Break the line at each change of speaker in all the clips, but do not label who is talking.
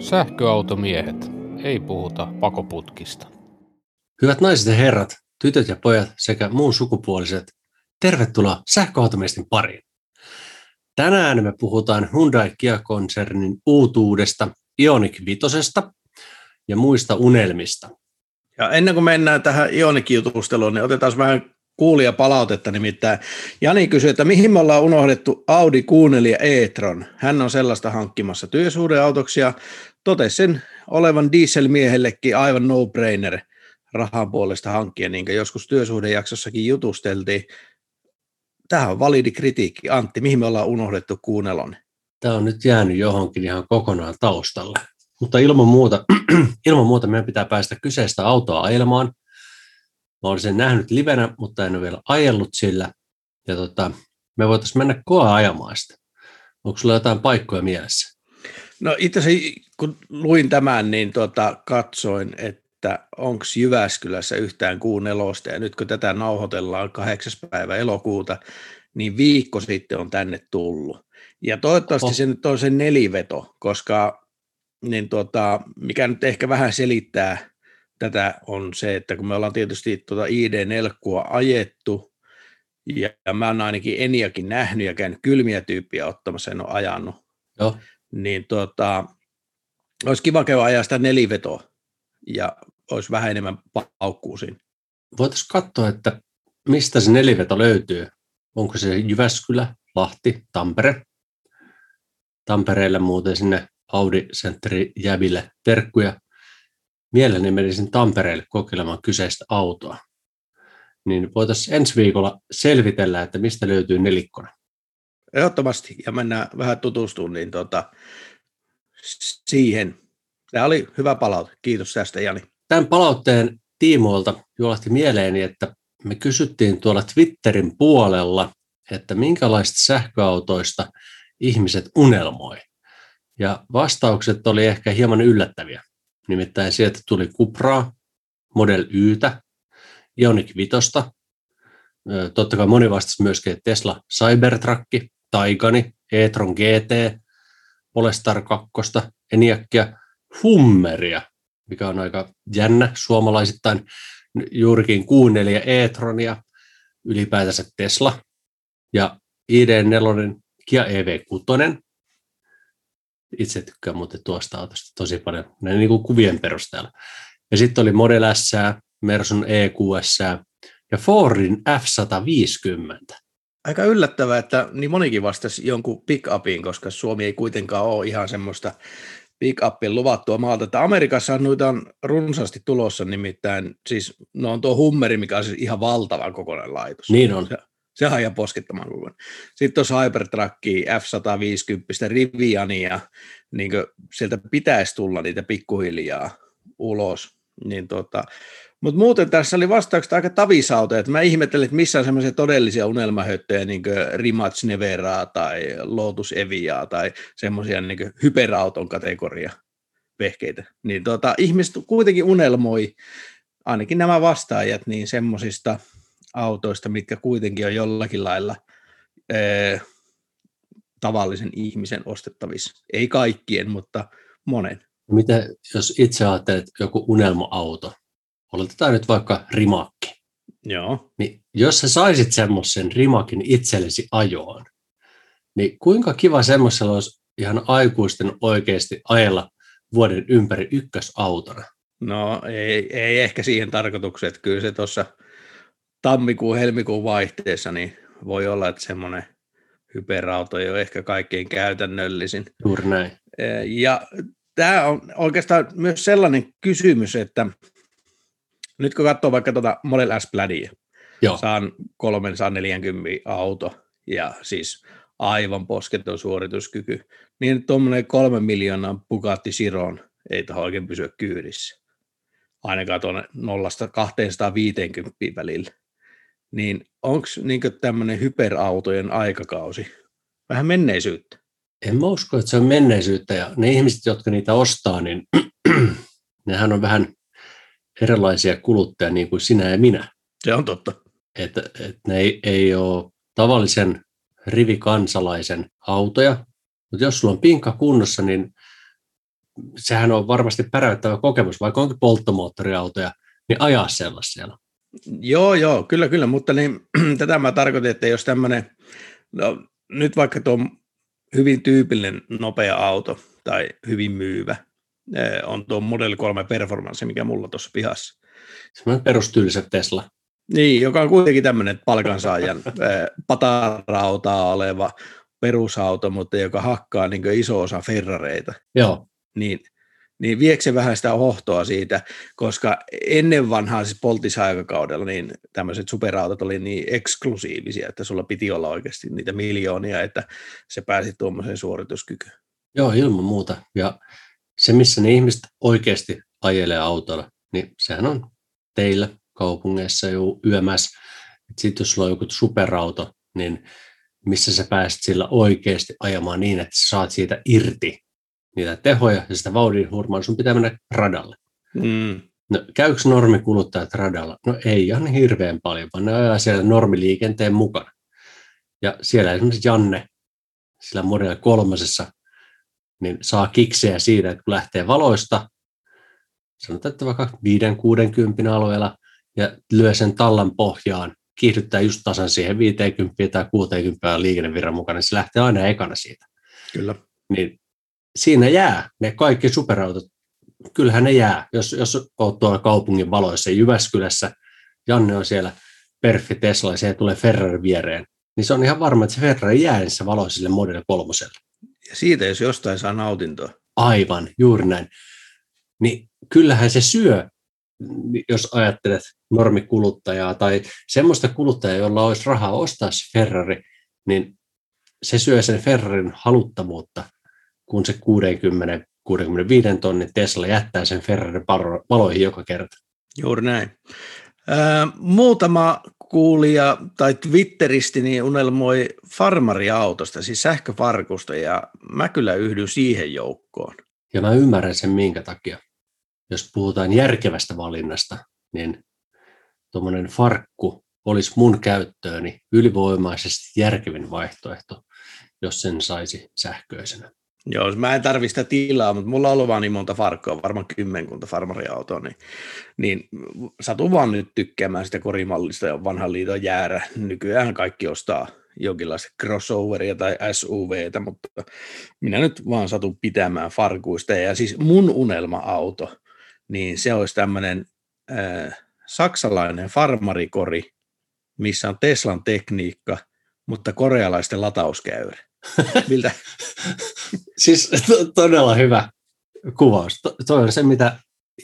Sähköautomiehet. Ei puhuta pakoputkista.
Hyvät naiset ja herrat, tytöt ja pojat sekä muun sukupuoliset, tervetuloa sähköautomiesten pariin. Tänään me puhutaan Hyundai Kia-konsernin uutuudesta, Ioniq 5 ja muista unelmista.
Ja ennen kuin mennään tähän Ioniq-jutusteluun, niin otetaan vähän kuulia palautetta nimittäin. Jani kysyi, että mihin me ollaan unohdettu Audi Kuuneli ja e-tron. Hän on sellaista hankkimassa työsuhdeautoksi ja totesi sen olevan dieselmiehellekin aivan no-brainer rahan puolesta hankkia, niin kuin joskus työsuhdejaksossakin jutusteltiin. Tähän on validi kritiikki. Antti, mihin me ollaan unohdettu kuunnelon?
Tämä on nyt jäänyt johonkin ihan kokonaan taustalle. Mutta ilman muuta, ilman muuta meidän pitää päästä kyseistä autoa ajelemaan. Mä olen sen nähnyt livenä, mutta en ole vielä ajellut sillä. Ja tota, me voitaisiin mennä koa ajamaan sitä. Onko sulla jotain paikkoja mielessä?
No itse asiassa kun luin tämän, niin tota, katsoin, että onko Jyväskylässä yhtään kuun nelosta, ja nyt kun tätä nauhoitellaan 8. päivä elokuuta, niin viikko sitten on tänne tullut. Ja toivottavasti oh. se nyt on se neliveto, koska niin tota, mikä nyt ehkä vähän selittää tätä on se, että kun me ollaan tietysti tuota ID-nelkkua ajettu, ja mä oon ainakin Eniakin nähnyt ja käynyt kylmiä tyyppiä ottamassa, en ole ajanut,
Joo.
niin tota, olisi kiva käydä ajaa sitä nelivetoa, ja olisi vähän enemmän paukkuu siinä.
Voitaisiin katsoa, että mistä se neliveto löytyy. Onko se Jyväskylä, Lahti, Tampere? Tampereelle muuten sinne Audi Centeri Jäville terkkuja. Mielelläni menisin Tampereelle kokeilemaan kyseistä autoa. Niin voitaisiin ensi viikolla selvitellä, että mistä löytyy nelikkona.
Ehdottomasti, ja mennään vähän tutustumaan niin tota, siihen. Tämä oli hyvä palaute. Kiitos tästä, Jani.
Tämän palautteen tiimoilta juolahti mieleeni, että me kysyttiin tuolla Twitterin puolella, että minkälaista sähköautoista ihmiset unelmoi. Ja vastaukset oli ehkä hieman yllättäviä. Nimittäin sieltä tuli Cupraa, Model Ytä, Ioniq 5, totta kai moni vastasi myöskin Tesla Cybertruck, Taigani, e-tron GT, Polestar 2, Eniakkia, Hummeria, mikä on aika jännä suomalaisittain, juurikin Q4 e-tronia, ylipäätänsä Tesla. Ja ID4 Kia EV6, itse tykkään muuten tuosta autosta tosi paljon, ne niin kuin kuvien perusteella. Ja sitten oli Model S, Mersun EQS ja Fordin F-150.
Aika yllättävää, että niin monikin vastasi jonkun pick-upiin, koska Suomi ei kuitenkaan ole ihan semmoista pick-upin luvattua maalta. Että Amerikassa noita on runsaasti tulossa, nimittäin siis no on tuo Hummeri, mikä on siis ihan valtavan kokonainen laitos.
Niin on.
Se, Sehän on ihan poskettamaan koko Sitten tuossa Hypertruckia, F-150, Riviania, niin sieltä pitäisi tulla niitä pikkuhiljaa ulos. Niin tota, mutta muuten tässä oli vastaukset aika tavisauta, että mä ihmettelin, että missä on semmoisia todellisia unelmahöttöjä, niin kuin Rimac Neveraa tai Lotus Eviaa tai semmoisia niin hyperauton kategoria vehkeitä. Niin tota, ihmiset kuitenkin unelmoi, ainakin nämä vastaajat, niin semmoisista – autoista, mitkä kuitenkin on jollakin lailla ee, tavallisen ihmisen ostettavissa. Ei kaikkien, mutta monen.
Mitä jos itse ajattelet joku unelma-auto, oletetaan nyt vaikka rimakki.
Joo.
Niin jos sä saisit semmoisen rimakin itsellesi ajoon, niin kuinka kiva semmoisella olisi ihan aikuisten oikeasti ajella vuoden ympäri ykkösautona?
No ei, ei ehkä siihen tarkoitukseen, että kyllä se tuossa – tammikuun, helmikuun vaihteessa, niin voi olla, että semmoinen hyperauto ei ole ehkä kaikkein käytännöllisin.
Juuri näin.
Ja tämä on oikeastaan myös sellainen kysymys, että nyt kun katsoo vaikka tuota Model S Pladia, Joo. saan 340 auto ja siis aivan posketon suorituskyky, niin tuommoinen kolme miljoonaa Bugatti Chiron ei tuohon oikein pysyä kyydissä. Ainakaan tuonne 0-250 välillä niin onko niin tämmöinen hyperautojen aikakausi vähän menneisyyttä?
En mä usko, että se on menneisyyttä ja ne ihmiset, jotka niitä ostaa, niin nehän on vähän erilaisia kuluttajia niin kuin sinä ja minä.
Se on totta.
Että et ne ei, ei ole tavallisen rivikansalaisen autoja, Mutta jos sulla on pinkka kunnossa, niin sehän on varmasti päräyttävä kokemus, vaikka onkin polttomoottoriautoja, niin ajaa sellaisella.
Joo, joo, kyllä, kyllä, mutta niin, tätä mä tarkoitin, että jos tämmöinen, no, nyt vaikka tuo hyvin tyypillinen nopea auto tai hyvin myyvä, eh, on tuo Model 3 Performance, mikä mulla tuossa pihassa.
Semmoinen perustyyliset Tesla.
Niin, joka on kuitenkin tämmöinen palkansaajan eh, patarautaa oleva perusauto, mutta joka hakkaa niin iso osa Ferrareita.
Joo.
Niin – niin viekö se vähän sitä hohtoa siitä, koska ennen vanhaa siis poltisaikakaudella niin tämmöiset superautot oli niin eksklusiivisia, että sulla piti olla oikeasti niitä miljoonia, että se pääsi tuommoiseen suorituskykyyn.
Joo, ilman muuta. Ja se, missä ne ihmiset oikeasti ajelee autolla, niin sehän on teillä kaupungeissa jo yömässä. Sitten jos sulla on joku superauto, niin missä sä pääset sillä oikeasti ajamaan niin, että saat siitä irti niitä tehoja ja sitä vauhdin hurmaa, sun pitää mennä radalle. Mm. No, käykö normikuluttajat radalla? No ei ihan hirveän paljon, vaan ne ajaa siellä normiliikenteen mukana. Ja siellä esimerkiksi Janne, sillä Model kolmasessa, niin saa kiksejä siitä, että kun lähtee valoista, sanotaan, että vaikka 5-60 alueella, ja lyö sen tallan pohjaan, kiihdyttää just tasan siihen 50 tai 60 liikennevirran mukana, niin se lähtee aina ekana siitä.
Kyllä.
Niin siinä jää ne kaikki superautot. Kyllähän ne jää, jos, jos olet tuolla kaupungin valoissa Jyväskylässä, Janne on siellä Perfi Tesla ja se tulee Ferrari viereen, niin se on ihan varma, että se Ferrari jää niissä valoisille Model 3.
Ja siitä jos jostain saa nautintoa.
Aivan, juuri näin. Niin kyllähän se syö, jos ajattelet normikuluttajaa tai semmoista kuluttajaa, jolla olisi rahaa ostaa se Ferrari, niin se syö sen Ferrarin haluttavuutta kun se 60 65 tonnin Tesla jättää sen Ferrari valoihin joka kerta.
Juuri näin. muutama kuulija tai Twitteristi niin unelmoi farmariautosta, siis sähköfarkusta, ja mä kyllä yhdyn siihen joukkoon.
Ja mä ymmärrän sen minkä takia. Jos puhutaan järkevästä valinnasta, niin tuommoinen farkku olisi mun käyttööni ylivoimaisesti järkevin vaihtoehto, jos sen saisi sähköisenä.
Joo, mä en tarvi sitä tilaa, mutta mulla on ollut vaan niin monta farkkoa, varmaan kymmenkunta farmariautoa, niin, niin satun vaan nyt tykkäämään sitä korimallista ja vanhan liiton jäärä. Nykyään kaikki ostaa jonkinlaista crossoveria tai SUVtä, mutta minä nyt vaan satun pitämään farkuista. Ja siis mun unelma-auto, niin se olisi tämmöinen äh, saksalainen farmarikori, missä on Teslan tekniikka, mutta korealaisten latauskäyrä. Miltä?
siis to- todella hyvä kuvaus. To- toi on se, mitä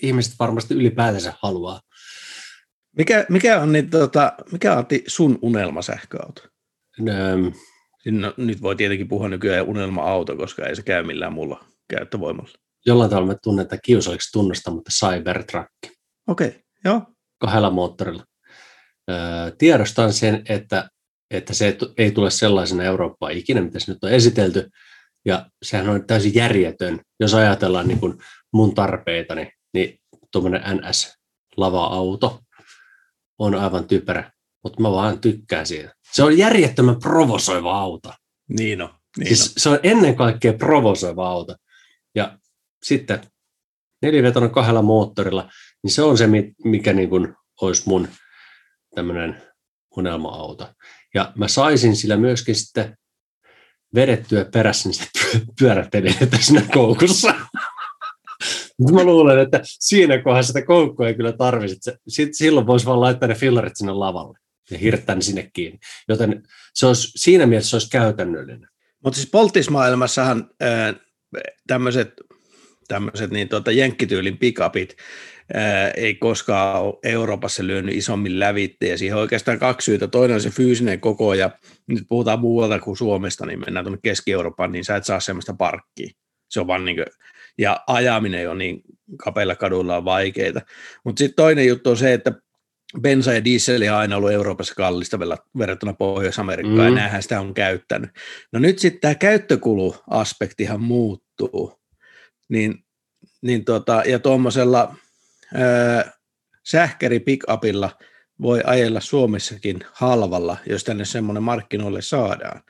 ihmiset varmasti ylipäätänsä haluaa.
Mikä, mikä on niin, tota, mikä on sun unelmasähköauto?
No,
no, nyt voi tietenkin puhua nykyään unelma-auto, koska ei se käy millään muulla käyttövoimalla.
Jollain tavalla me tunnetaan kiusalliseksi tunnusta, mutta Cybertruck.
Okei, okay, joo.
Kahdella moottorilla. Öö, tiedostan sen, että että se ei tule sellaisena Eurooppaan ikinä, mitä se nyt on esitelty. Ja sehän on täysin järjetön, jos ajatellaan niin kuin mun tarpeita, niin, niin tuommoinen NS-lava-auto on aivan typerä, mutta mä vaan tykkään siitä. Se on järjettömän provosoiva auto.
Niin on. Niin
siis on. Se on ennen kaikkea provosoiva auto. Ja sitten nelivetonen kahdella moottorilla, niin se on se, mikä niin kuin olisi mun tämmöinen unelma-auto. Ja mä saisin sillä myöskin sitten vedettyä perässä niistä pyörätelijöitä siinä koukussa. Mutta mä luulen, että siinä kohdassa sitä koukkua ei kyllä tarvitse. Silloin voisi vaan laittaa ne fillarit sinne lavalle ja hirttää ne sinne kiinni. Joten se olisi, siinä mielessä se olisi käytännöllinen.
Mutta siis polttismaailmassahan tämmöiset tämmöiset niin tuota, jenkkityylin pikapit, ei koskaan ole Euroopassa lyönyt isommin lävitte, ja siihen on oikeastaan kaksi syytä. Toinen on se fyysinen koko, ja nyt puhutaan muualta kuin Suomesta, niin mennään tuonne Keski-Eurooppaan, niin sä et saa semmoista parkkia. Se on vaan niin kuin, ja ajaminen on niin kapeilla kaduilla on vaikeita. Mutta sitten toinen juttu on se, että bensa ja diesel on aina ollut Euroopassa kallista verrattuna Pohjois-Amerikkaan, mm. ja näähän sitä on käyttänyt. No nyt sitten tämä käyttökuluaspektihan muuttuu, niin, niin tota, ja tuommoisella sähkäri pickupilla voi ajella Suomessakin halvalla, jos tänne semmoinen markkinoille saadaan,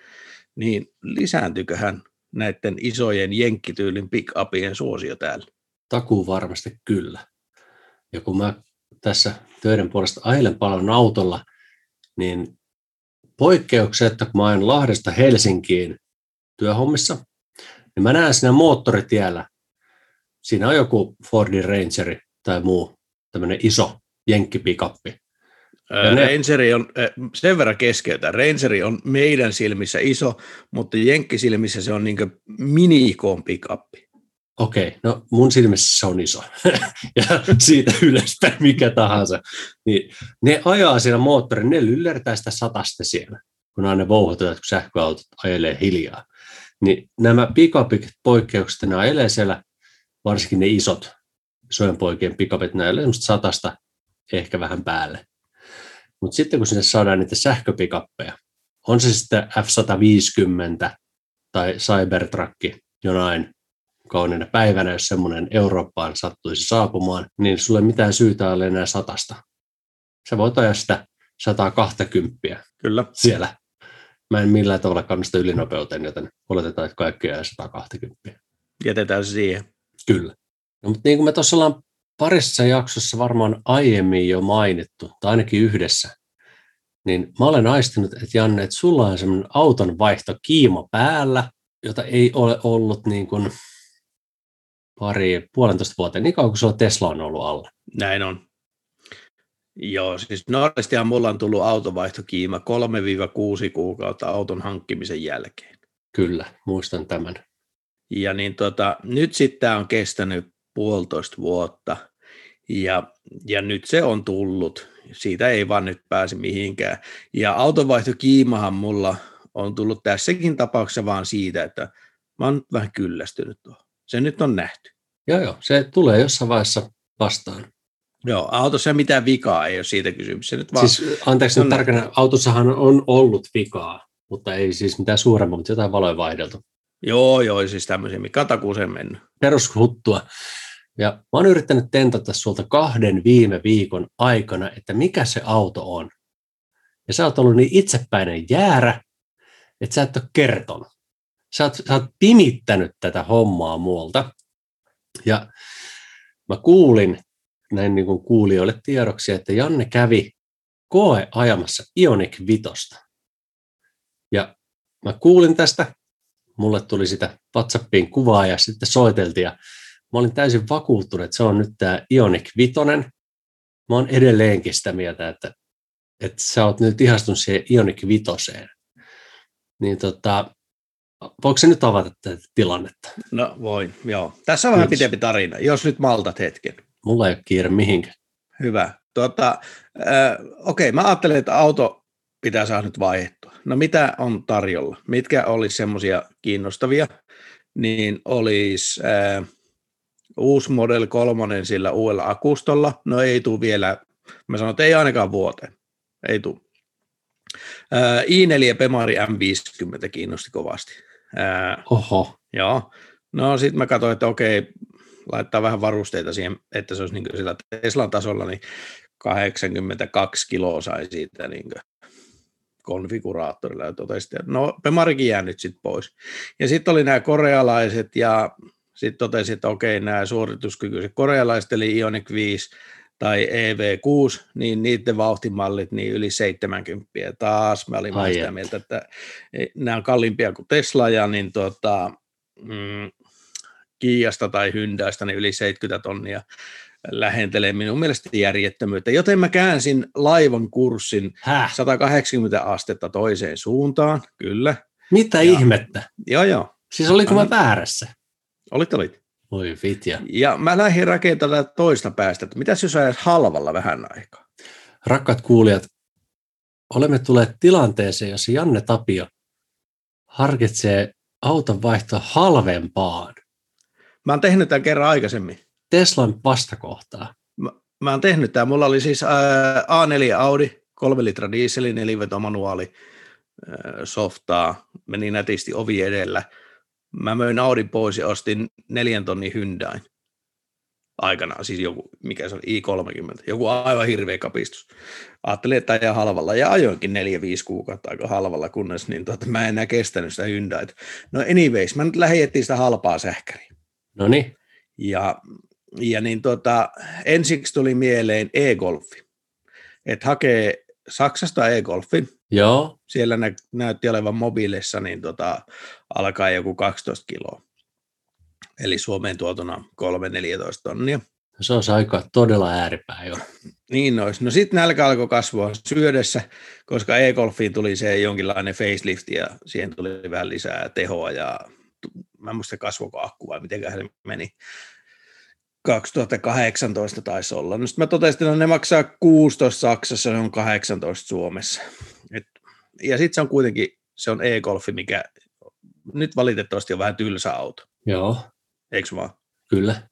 niin lisääntyköhän näiden isojen jenkkityylin pick-upien suosio täällä?
Takuu varmasti kyllä. Ja kun mä tässä töiden puolesta ajelen paljon autolla, niin poikkeuksetta, kun mä ajan Lahdesta Helsinkiin työhommissa, niin mä näen siinä moottoritiellä, siinä on joku Fordin Rangeri tai muu tämmöinen iso jenkkipikappi.
ne... Rangeri on, sen verran keskeytä, Rangeri on meidän silmissä iso, mutta jenkkisilmissä se on niin mini-ikoon pikappi.
Okei, no mun silmissä se on iso. ja siitä ylöspäin mikä tahansa. Niin ne ajaa siellä moottorin, ne lyllertää sitä satasta siellä, kun aina vouhotetaan, kun sähköautot ajelee hiljaa. Niin nämä pikapit poikkeukset, ne ajelee siellä, varsinkin ne isot, isojen poikien pikapit, ne ajelee satasta ehkä vähän päälle. Mutta sitten kun sinne saadaan niitä sähköpikappeja, on se sitten F-150 tai Cybertruck jonain kauniina päivänä, jos semmoinen Eurooppaan sattuisi saapumaan, niin sulle ei mitään syytä ole enää satasta. Sä voit ajaa sitä 120
Kyllä.
siellä. Mä en millään tavalla kannasta ylinopeuteen, joten oletetaan, että kaikki ajaa 120.
Jätetään se siihen.
Kyllä. No, mutta niin kuin me tuossa ollaan parissa jaksossa varmaan aiemmin jo mainittu, tai ainakin yhdessä, niin mä olen aistinut, että Janne, että sulla on semmoinen auton vaihto kiima päällä, jota ei ole ollut niin kuin pari, puolentoista vuoteen, niin kauan kuin sulla Tesla on ollut alla.
Näin on. Joo, siis normaalistihan mulla on tullut autovaihtokiima 3-6 kuukautta auton hankkimisen jälkeen.
Kyllä, muistan tämän.
Ja niin tota, nyt sitten tämä on kestänyt puolitoista vuotta ja, ja nyt se on tullut. Siitä ei vaan nyt pääse mihinkään. Ja autonvaihtokiimahan mulla on tullut tässäkin tapauksessa vaan siitä, että mä oon vähän kyllästynyt tuohon. Se nyt on nähty.
Joo, joo. Se tulee jossain vaiheessa vastaan.
Joo, autossa mitään vikaa ei ole siitä kysymys. Se nyt vaan...
Siis, anteeksi nyt tarkana, autossahan on ollut vikaa, mutta ei siis mitään suurempaa, mutta jotain valoja vaihdeltu.
Joo, joo, siis tämmöisiä, mikä takuuseen mennyt.
Perushuttua. Ja mä oon yrittänyt tentata sulta kahden viime viikon aikana, että mikä se auto on. Ja sä oot ollut niin itsepäinen jäärä, että sä et ole kertonut. Sä oot, sä oot pimittänyt tätä hommaa muulta. Ja mä kuulin näin niin kuin kuulijoille tiedoksi, että Janne kävi koe ajamassa Ionic Vitosta. Ja mä kuulin tästä, mulle tuli sitä WhatsAppiin kuvaa ja sitten soiteltiin mä olin täysin vakuuttunut, että se on nyt tämä Ionic Vitonen. Mä oon edelleenkin sitä mieltä, että, että sä oot nyt ihastunut siihen Ionic Vitoseen. Niin tota, Voiko se nyt avata tätä tilannetta?
No voin, joo. Tässä on vähän Kiitos. pitempi tarina, jos nyt maltat hetken.
Mulla ei ole kiire mihinkään.
Hyvä. Tuota, äh, Okei, mä ajattelin, että auto pitää saada nyt vaihdettua. No mitä on tarjolla? Mitkä olisi semmoisia kiinnostavia? Niin olisi äh, uusi Model 3 sillä uudella akustolla. No ei tule vielä, mä sanon, että ei ainakaan vuoteen. Ei tule. Äh, i4 Pemari M50 kiinnosti kovasti.
Oho.
Joo. No sitten mä katsoin, että okei, laittaa vähän varusteita siihen, että se olisi niin sillä Teslan tasolla, niin 82 kiloa sai siitä niin konfiguraattorilla ja totesi, että no Pemarikin jää nyt sitten pois. Ja sitten oli nämä korealaiset ja sitten totesi, että okei, nämä suorituskykyiset korealaiset, eli Ioniq 5 tai EV6, niin niiden vauhtimallit niin yli 70. Taas mä olin sitä mieltä, että e, nämä on kalliimpia kuin Tesla ja niin tuota, mm, Kiasta tai Hyndäistä niin yli 70 tonnia lähentelee minun mielestä järjettömyyttä, joten mä käänsin laivan kurssin Häh? 180 astetta toiseen suuntaan, kyllä.
Mitä ja, ihmettä?
Joo, joo.
Siis oliko mä väärässä?
Olit, olit.
Voi vitja.
Ja mä lähdin rakentamaan toista päästä, että mitäs jos ajat halvalla vähän aikaa?
Rakkaat kuulijat, olemme tulleet tilanteeseen, jossa Janne Tapio harkitsee auton vaihtoa halvempaan.
Mä oon tehnyt tämän kerran aikaisemmin.
Teslan vastakohtaa.
Mä, mä oon tehnyt tämän. Mulla oli siis ää, A4 Audi, 3 litra dieseli, neliveto manuaali, ää, softaa, meni nätisti ovi edellä – Mä möin Audi pois ja ostin neljän tonnin Hyundai. aikanaan, siis joku, mikä se oli, i30, joku aivan hirveä kapistus. Ajattelin, että ajaa halvalla, ja ajoinkin 4-5 kuukautta aika halvalla, kunnes niin tuota, mä en enää kestänyt sitä Hyundaiita. No anyways, mä nyt lähdin sitä halpaa sähkäriä.
No niin.
Ja, ja niin tota, ensiksi tuli mieleen e-golfi. Että hakee Saksasta e-golfi.
Joo.
Siellä nä- näytti olevan mobiilissa, niin tota, alkaa joku 12 kiloa. Eli Suomeen tuotuna 3-14 tonnia.
Se on aika todella ääripää jo.
Niin olisi. No sitten nälkä alkoi kasvua syödessä, koska e-golfiin tuli se jonkinlainen facelift ja siihen tuli vähän lisää tehoa ja mä en muista kasvoiko akku vai miten se meni. 2018 taisi olla. No sitten mä totesin, että no ne maksaa 16 Saksassa, se on 18 Suomessa. Et, ja sitten se on kuitenkin, se on e-golfi, mikä nyt valitettavasti on vähän tylsä auto.
Joo.
Eikö vaan?
Kyllä.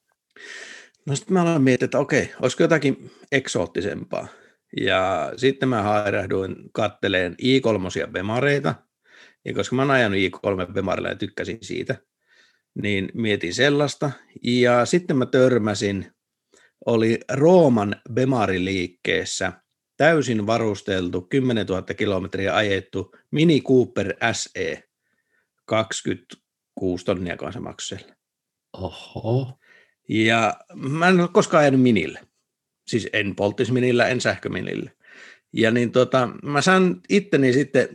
No sitten mä aloin miettiä, että okei, olisiko jotakin eksoottisempaa. Ja sitten mä hairahduin katteleen i3 bemareita, ja koska mä oon ajanut i3 bemarilla ja tykkäsin siitä, niin mietin sellaista. Ja sitten mä törmäsin, oli Rooman Bemari-liikkeessä täysin varusteltu, 10 000 kilometriä ajettu Mini Cooper SE, 26 tonnia kanssa maksoi
Oho.
Ja mä en ole koskaan ajanut minille. Siis en polttisminillä, en sähköminillä. Ja niin tota, mä saan itteni sitten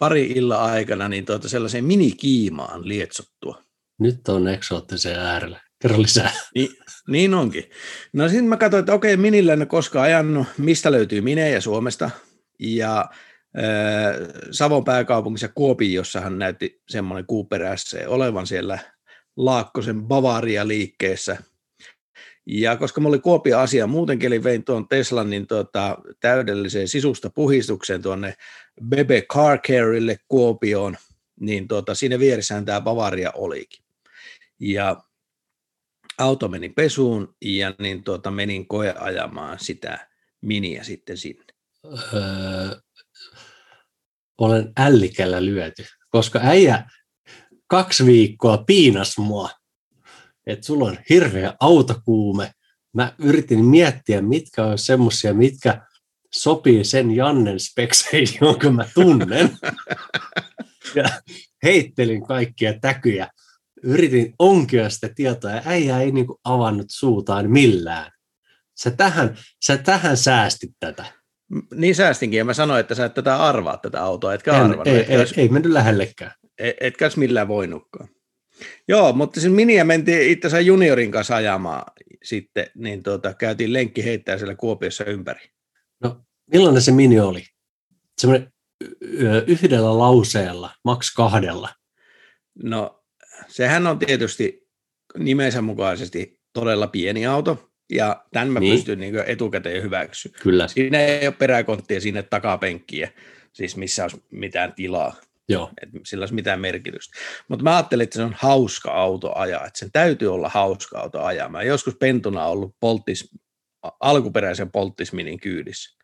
pari illa aikana niin tuota sellaiseen minikiimaan lietsottua.
Nyt on eksoottisen äärellä. Kerro lisää.
Niin, niin onkin. No sitten mä katsoin, että okei, minillä en ole koskaan ajanut, mistä löytyy minejä Suomesta. Ja äh, Savon pääkaupungissa Kuopiossahan näytti semmoinen Cooper SC olevan siellä Laakkosen Bavaria-liikkeessä. Ja koska mulla oli Kuopio asia muutenkin, eli vein tuon Teslan niin tuota, täydelliseen sisusta puhistukseen tuonne Bebe Car Careille Kuopioon, niin tuota, siinä vieressään tämä Bavaria olikin. Ja auto meni pesuun ja niin tuota, menin koeajamaan sitä miniä sitten sinne. Öö,
olen ällikällä lyöty, koska äijä kaksi viikkoa piinas mua, että sulla on hirveä autokuume. Mä yritin miettiä, mitkä on semmoisia, mitkä sopii sen Jannen spekseihin, jonka mä tunnen. ja heittelin kaikkia täkyjä. Yritin onkia sitä tietoa ja äijä ei niinku avannut suutaan millään. Sä tähän, sä tähän säästit tätä.
Niin säästinkin ja mä sanoin, että sä et tätä arvaa tätä autoa, etkä
en,
arvannut.
Ei, ei, ei mennyt lähellekään.
E- etkä millään voinutkaan. Joo, mutta sen miniä mentiin itse asiassa juniorin kanssa ajamaan sitten, niin tuota, käytiin lenkki heittää siellä Kuopiossa ympäri.
No, millainen se mini oli? Semmoinen yhdellä lauseella, maks kahdella.
No, sehän on tietysti nimensä mukaisesti todella pieni auto, ja tämän mä niin. pystyn niin etukäteen hyväksyä.
Kyllä.
Siinä ei ole peräkonttia sinne takapenkkiä, siis missä olisi mitään tilaa.
Joo.
Että sillä olisi mitään merkitystä. Mutta mä ajattelin, että se on hauska auto ajaa, että sen täytyy olla hauska auto ajaa. Mä joskus pentuna ollut polttis, alkuperäisen polttisminin kyydissä.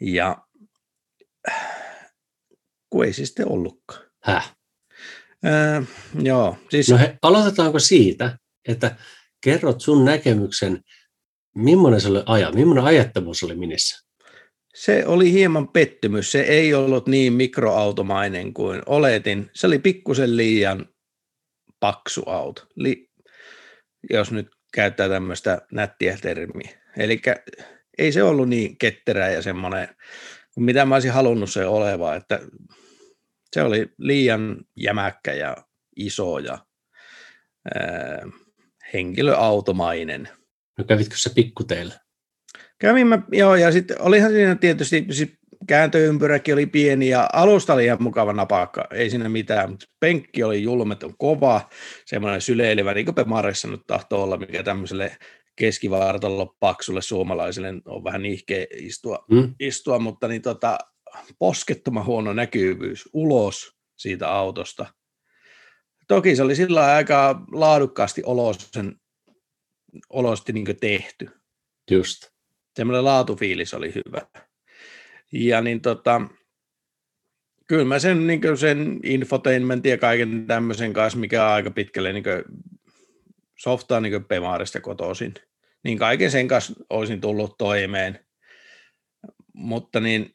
Ja kun ei se sitten ollutkaan.
Häh?
Öö, joo. Siis...
No he, aloitetaanko siitä, että kerrot sun näkemyksen, millainen se oli aja, millainen ajattavuus oli minissä?
Se oli hieman pettymys. Se ei ollut niin mikroautomainen kuin oletin. Se oli pikkusen liian paksu auto, Li- jos nyt käyttää tämmöistä nättiä termiä. Eli ei se ollut niin ketterä ja semmoinen, mitä mä olisin halunnut se oleva, että se oli liian jämäkkä ja iso ja ää, henkilöautomainen.
No kävitkö se pikkuteillä?
Kävin mä, joo, ja sitten olihan siinä tietysti, sit kääntöympyräkin oli pieni ja alusta oli ihan mukava napakka, ei siinä mitään, mutta penkki oli julmeton kova, semmoinen syleilevä, niin kuin Marissa nyt tahtoo olla, mikä tämmöiselle keskivartalo paksulle suomalaiselle on vähän ihkeä istua, mm. istua mutta niin tota, poskettoman huono näkyvyys ulos siitä autosta. Toki se oli sillä aika laadukkaasti olosen, olosti niin tehty.
Just
semmoinen laatufiilis oli hyvä. Ja niin tota, kyllä mä sen, niin sen infotainmentin ja kaiken tämmöisen kanssa, mikä on aika pitkälle niin softaa niin Pemaarista kotoisin. Niin kaiken sen kanssa olisin tullut toimeen. Mutta niin,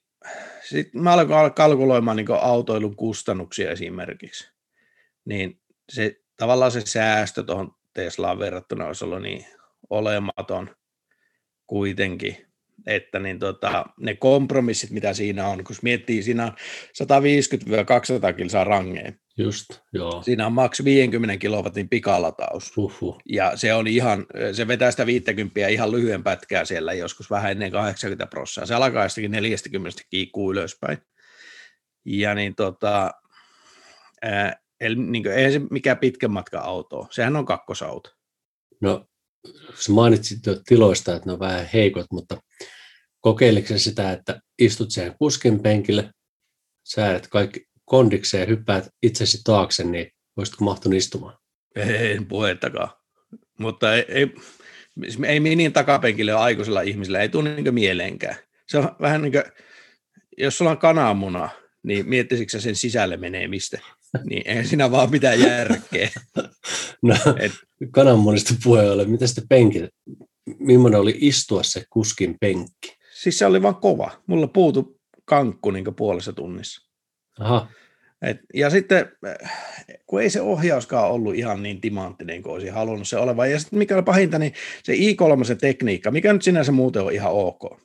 sitten mä aloin kalkuloimaan niin autoilun kustannuksia esimerkiksi. Niin se, tavallaan se säästö tuohon Teslaan verrattuna olisi ollut niin olematon kuitenkin, että niin tota, ne kompromissit, mitä siinä on, kun miettii, siinä on 150-200 kilsaa rangeen.
Just, joo.
Siinä on maks 50 kilowatin pikalataus.
Uhuh.
Ja se on ihan, se vetää sitä 50 ihan lyhyen pätkää siellä, joskus vähän ennen 80 prossaa. Se alkaa jostakin 40 kiikkuu ylöspäin. Ja niin tota, ää, eli niin kuin, eihän se mikään pitkän matkan auto Sehän on kakkosauto.
No, sä mainitsit jo tiloista, että ne on vähän heikot, mutta kokeiliko sitä, että istut siihen kuskin penkille, säädät kaikki kondikseen ja hyppäät itsesi taakse, niin voisitko mahtunut istumaan?
En puhettakaan. Mutta ei, ei, ei minin takapenkille ole aikuisella ihmisellä, ei tule niin mieleenkään. Se on vähän niin kuin, jos sulla on kananmuna, niin miettisikö sen sisälle menee mistä? Niin ei siinä vaan mitään järkeä.
No, Et, kananmunista puheen ollen, mitä sitten penkit? Millainen oli istua se kuskin penkki?
Siis se oli vaan kova. Mulla puutu kankku niin puolessa tunnissa.
Aha.
Et, ja sitten, kun ei se ohjauskaan ollut ihan niin timanttinen kuin olisi halunnut se olevan. Ja sitten mikä oli pahinta, niin se i3 tekniikka, mikä nyt sinänsä muuten on ihan ok.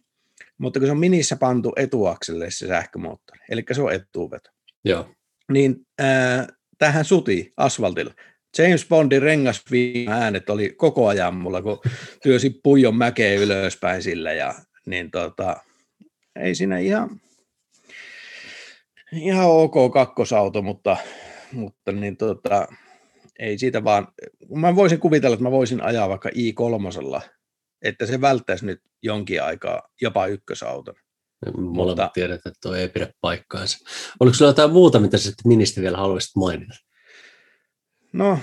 Mutta kun se on minissä pantu etuakselle se sähkömoottori, eli se on etuveto.
Joo.
Niin äh, tähän suti asfaltilla. James Bondin rengas äänet oli koko ajan mulla, kun työsi puijon mäkeä ylöspäin sillä ja niin tota, ei siinä ihan, ihan ok kakkosauto, mutta, mutta niin tota, ei siitä vaan, mä voisin kuvitella, että mä voisin ajaa vaikka i3, että se välttäisi nyt jonkin aikaa jopa ykkösauton.
Molemmat mutta, tiedät, että tuo ei pidä paikkaansa. Oliko sulla jotain muuta, mitä sä ministeri vielä haluaisit mainita?
No,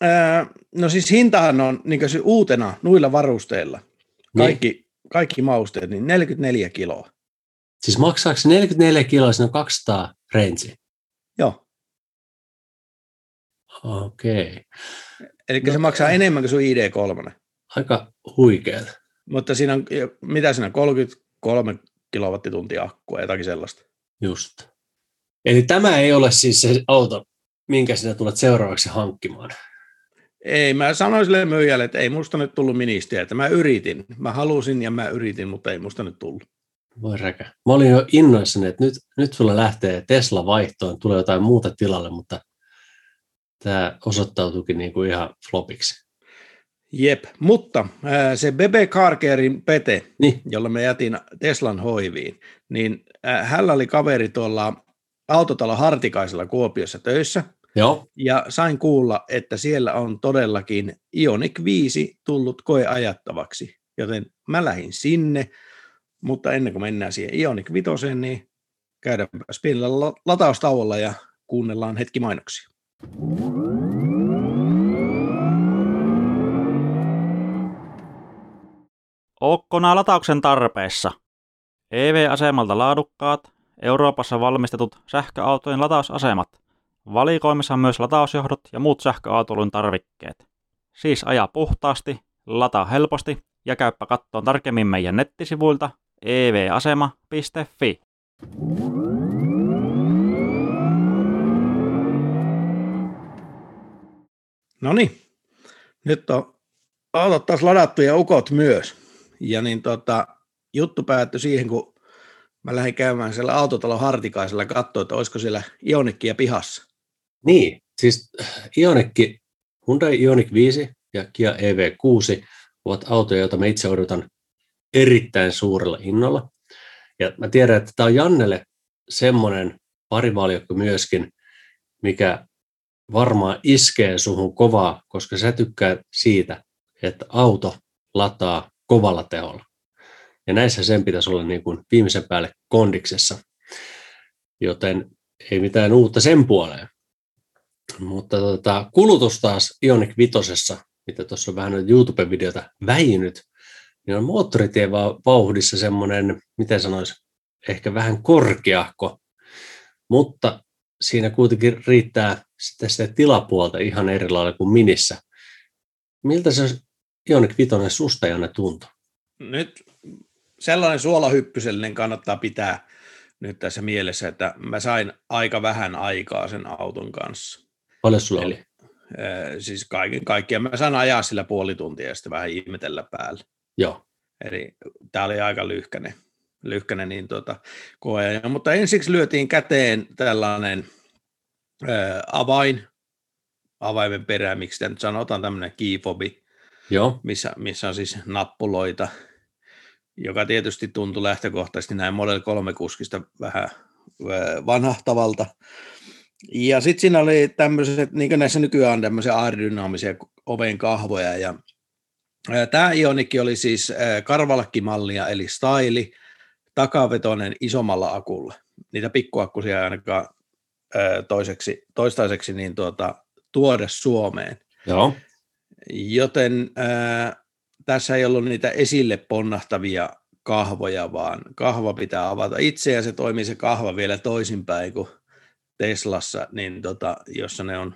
ää, no siis hintahan on niin se uutena nuilla varusteilla. Kaikki, niin. kaikki mausteet, niin 44 kiloa.
Siis maksaako se 44 kiloa, siinä on 200 range?
Joo.
Okei. Okay.
Eli no, se maksaa enemmän kuin sun ID3.
Aika huikeeta.
Mutta siinä on, mitä siinä on, 33 kilowattituntia akkua, jotakin sellaista.
Just. Eli tämä ei ole siis se auto, minkä sinä tulet seuraavaksi hankkimaan?
Ei, mä sanoin sille myyjälle, että ei musta nyt tullut ministeriä, että mä yritin. Mä halusin ja mä yritin, mutta ei musta nyt tullut.
Voi räkä. Mä olin jo innoissani, että nyt, nyt sulla lähtee Tesla vaihtoon, tulee jotain muuta tilalle, mutta tämä osoittautuikin niin kuin ihan flopiksi.
Jep, mutta se Bebe Carcarein Pete, niin. jolla me jätin Teslan hoiviin, niin hänellä oli kaveri tuolla autotalo Hartikaisella Kuopiossa töissä,
Joo.
ja sain kuulla, että siellä on todellakin Ionic 5 tullut koeajattavaksi, joten mä lähdin sinne, mutta ennen kuin mennään siihen Ionic 5, niin käydään pienellä lataustauolla ja kuunnellaan hetki mainoksia.
Okkona latauksen tarpeessa. EV-asemalta laadukkaat, Euroopassa valmistetut sähköautojen latausasemat. Valikoimissa on myös latausjohdot ja muut sähköautoilun tarvikkeet. Siis aja puhtaasti, lataa helposti ja käyppä kattoon tarkemmin meidän nettisivuilta evasema.fi.
No niin, nyt on autot taas ladattu ja ukot myös. Ja niin tota, juttu päättyi siihen, kun mä lähdin käymään siellä autotalon hartikaisella katsoa, että olisiko siellä Ionikkia pihassa.
Niin, siis Ionikki, Hyundai Ioniq 5 ja Kia EV6 ovat autoja, joita mä itse odotan erittäin suurella innolla. Ja mä tiedän, että tämä on Jannelle semmoinen parivaljakko myöskin, mikä varmaan iskee suhun kovaa, koska sä tykkää siitä, että auto lataa kovalla teholla. Ja näissä sen pitäisi olla niin kuin viimeisen päälle kondiksessa, joten ei mitään uutta sen puoleen. Mutta tota, kulutus taas Ionic 5, mitä tuossa on vähän YouTube-videota väinyt, niin on moottoritien vauhdissa semmoinen, miten sanoisi, ehkä vähän korkeahko, mutta siinä kuitenkin riittää sitten sitä tilapuolta ihan eri lailla kuin minissä. miltä se Ioniq 5 susta Janne tuntui?
Nyt sellainen suolahyppysellinen kannattaa pitää nyt tässä mielessä, että mä sain aika vähän aikaa sen auton kanssa.
Paljon sulla
Eli-
oli?
Ee, siis kaiken kaikkiaan mä sain ajaa sillä puoli tuntia ja sitten vähän ihmetellä päällä.
Joo.
Eli tämä oli aika lyhkäinen, lyhkäinen niin tuota, koe. Mutta ensiksi lyötiin käteen tällainen ää, avain, avaimen perä, miksi sitä nyt sanotaan, tämmöinen keyfobi,
Joo.
missä, missä on siis nappuloita, joka tietysti tuntui lähtökohtaisesti näin Model 3 kuskista vähän ää, vanhahtavalta. Ja sitten siinä oli tämmöiset, niin kuin näissä nykyään on tämmöisiä aerodynaamisia oven kahvoja, ja Tämä Ionikki oli siis karvalakkimallia, eli staili, takavetoinen isommalla akulla. Niitä pikkuakkusia ainakaan toiseksi, toistaiseksi niin tuota, tuoda Suomeen.
Joo.
Joten ää, tässä ei ollut niitä esille ponnahtavia kahvoja, vaan kahva pitää avata itse ja se toimii se kahva vielä toisinpäin kuin Teslassa, niin tota, jossa ne on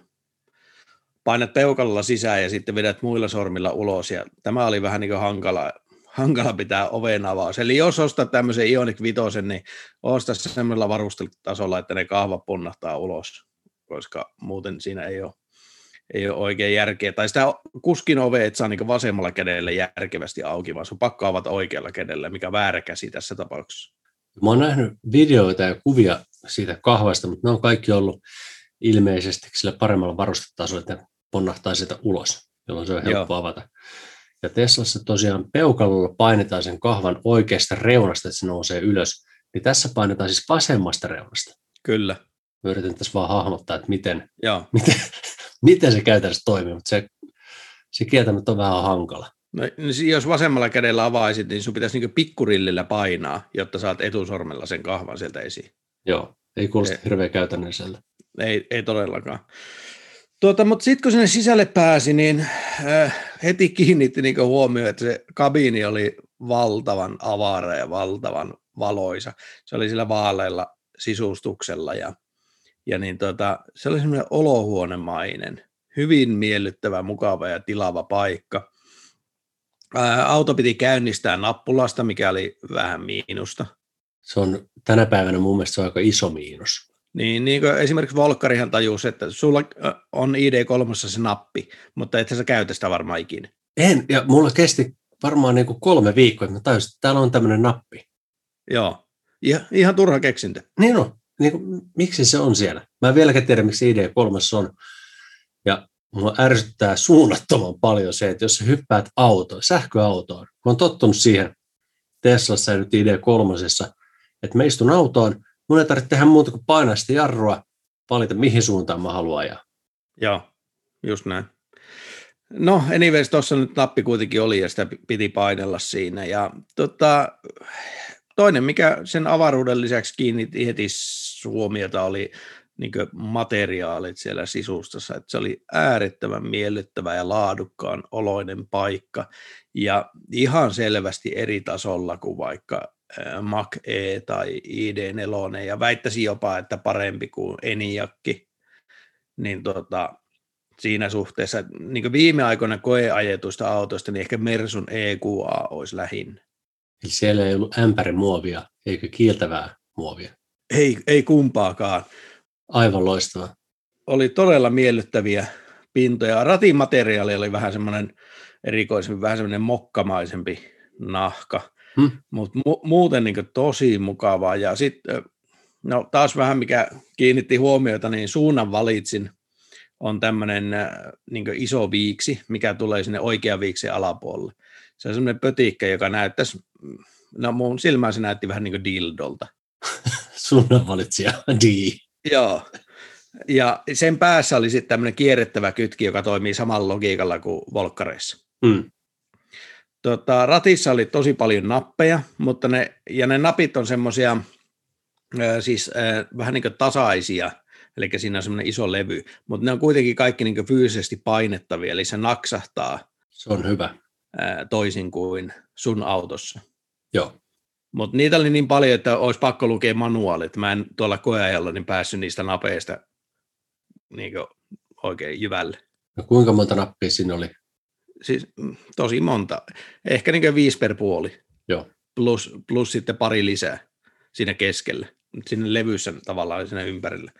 painat peukalolla sisään ja sitten vedät muilla sormilla ulos ja tämä oli vähän niin kuin hankala, hankala pitää oven avaus. Eli jos ostat tämmöisen Ioniq 5, niin osta se semmoisella varustelutasolla, että ne kahvat ponnahtaa ulos, koska muuten siinä ei ole ei ole oikein järkeä. Tai sitä kuskin ove et saa niin vasemmalla kädellä järkevästi auki, vaan sun pakko oikealla kädellä, mikä väärä käsi tässä tapauksessa.
Mä oon nähnyt videoita ja kuvia siitä kahvasta, mutta ne on kaikki ollut ilmeisesti sillä paremmalla varustetasolla, että ne ponnahtaa sieltä ulos, jolloin se on helppo avata. Ja Teslassa tosiaan peukalolla painetaan sen kahvan oikeasta reunasta, että se nousee ylös. Niin tässä painetaan siis vasemmasta reunasta.
Kyllä,
Mä yritän tässä vaan hahmottaa, että miten,
joo.
miten, miten se käytännössä toimii, mutta se, se kieltämättä on vähän hankala.
No, niin jos vasemmalla kädellä avaisit, niin sun pitäisi niin pikkurillillä painaa, jotta saat etusormella sen kahvan sieltä esiin.
Joo, ei kuulosta
Ei.
hirveän käytännölliseltä.
Ei, ei todellakaan. Tuota, mutta sitten kun sinne sisälle pääsi, niin äh, heti kiinnitti niin huomioon, että se kabiini oli valtavan avara ja valtavan valoisa. Se oli sillä vaaleilla sisustuksella ja, ja niin tota, se oli semmoinen olohuonemainen, hyvin miellyttävä, mukava ja tilava paikka. Ää, auto piti käynnistää nappulasta, mikä oli vähän miinusta.
Se on tänä päivänä mun mielestä se on aika iso miinus.
Niin, niin kuin esimerkiksi Volkkarihan tajusi, että sulla ö, on ID3 se nappi, mutta et sä käytä sitä varmaan ikinä.
En, ja mulla kesti varmaan niin kuin kolme viikkoa, että mä tajusin, että täällä on tämmöinen nappi.
Joo, ihan, ihan turha keksintö.
Niin on, niin kuin, miksi se on siellä? Mä en vieläkään tiedä, miksi ID3 on. Ja mua ärsyttää suunnattoman paljon se, että jos sä hyppäät autoon, sähköautoon, mä oon tottunut siihen Teslassa ja nyt ID3, että mä istun autoon, mun ei tarvitse tehdä muuta kuin painaa sitä jarrua, valita mihin suuntaan mä haluan ajaa.
Joo, just näin. No, anyways, tuossa nyt nappi kuitenkin oli ja sitä piti painella siinä. Ja tota, toinen, mikä sen avaruuden lisäksi kiinnitti heti huomiota, oli niin materiaalit siellä sisustassa. Että se oli äärettömän miellyttävä ja laadukkaan oloinen paikka ja ihan selvästi eri tasolla kuin vaikka Mac E tai ID4 ja väittäisin jopa, että parempi kuin Eniakki. Niin tota, siinä suhteessa, niin viime aikoina koeajetuista autoista, niin ehkä Mersun EQA olisi lähinnä.
Eli siellä ei ollut ämpärimuovia, eikö kiiltävää muovia.
Ei, ei kumpaakaan.
Aivan loistava.
Oli todella miellyttäviä pintoja. Ratin materiaali oli vähän semmoinen erikoisempi, vähän semmoinen mokkamaisempi nahka,
Hmm.
mutta mu- muuten niin tosi mukavaa. Ja sitten, no taas vähän mikä kiinnitti huomiota, niin suunnan valitsin on tämmöinen niin iso viiksi, mikä tulee sinne oikean viiksen alapuolelle. Se on semmoinen pötikkä, joka näyttäisi, no mun silmään se näytti vähän niin kuin dildolta.
Suunnanvalitsija, D.
Joo. Ja sen päässä oli sitten tämmöinen kierrettävä kytki, joka toimii samalla logiikalla kuin volkkareissa.
Mm.
Tota, ratissa oli tosi paljon nappeja, mutta ne, ja ne napit on semmoisia siis äh, vähän niin kuin tasaisia, eli siinä on semmoinen iso levy, mutta ne on kuitenkin kaikki niin kuin fyysisesti painettavia, eli se naksahtaa
Se on hyvä.
toisin kuin sun autossa.
Joo.
Mutta niitä oli niin paljon, että olisi pakko lukea manuaalit. Mä en tuolla koeajalla niin päässyt niistä napeista niin oikein jyvälle.
No kuinka monta nappia siinä oli?
Siis mm, tosi monta. Ehkä niin viisi per puoli.
Joo.
Plus, plus sitten pari lisää siinä keskellä. Sinne levyssä tavallaan siinä ympärillä.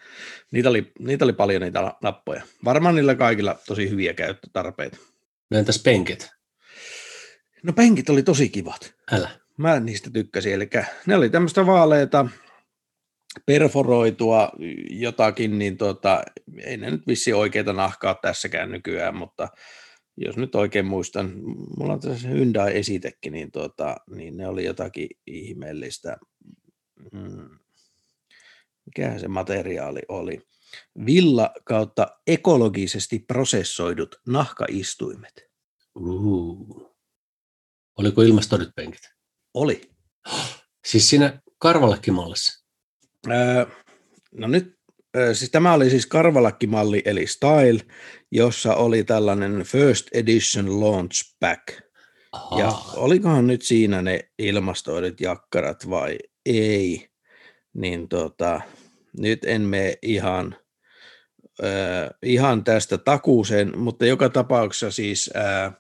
Niitä oli, niitä oli paljon niitä nappoja. Varmaan niillä kaikilla tosi hyviä käyttötarpeita.
No entäs penkit?
No penkit oli tosi kivat.
Älä.
Mä niistä tykkäsin. Eli ne oli tämmöistä vaaleita, perforoitua jotakin, niin tota, ei ne nyt vissi oikeita nahkaa tässäkään nykyään, mutta jos nyt oikein muistan, mulla on tässä Hyundai esitekin, niin, tota, niin ne oli jotakin ihmeellistä. Hmm. Mikähän se materiaali oli? Villa kautta ekologisesti prosessoidut nahkaistuimet.
Uh. Oliko ilmastoidut penkit?
Oli.
Siis siinä Karvalakki-mallissa?
Öö, no nyt, siis tämä oli siis Karvalakki-malli eli Style, jossa oli tällainen First Edition Launch Pack. Aha. Ja olikohan nyt siinä ne ilmastoidut jakkarat vai ei, niin tota, nyt en mene ihan, äh, ihan tästä takuuseen, mutta joka tapauksessa siis, äh,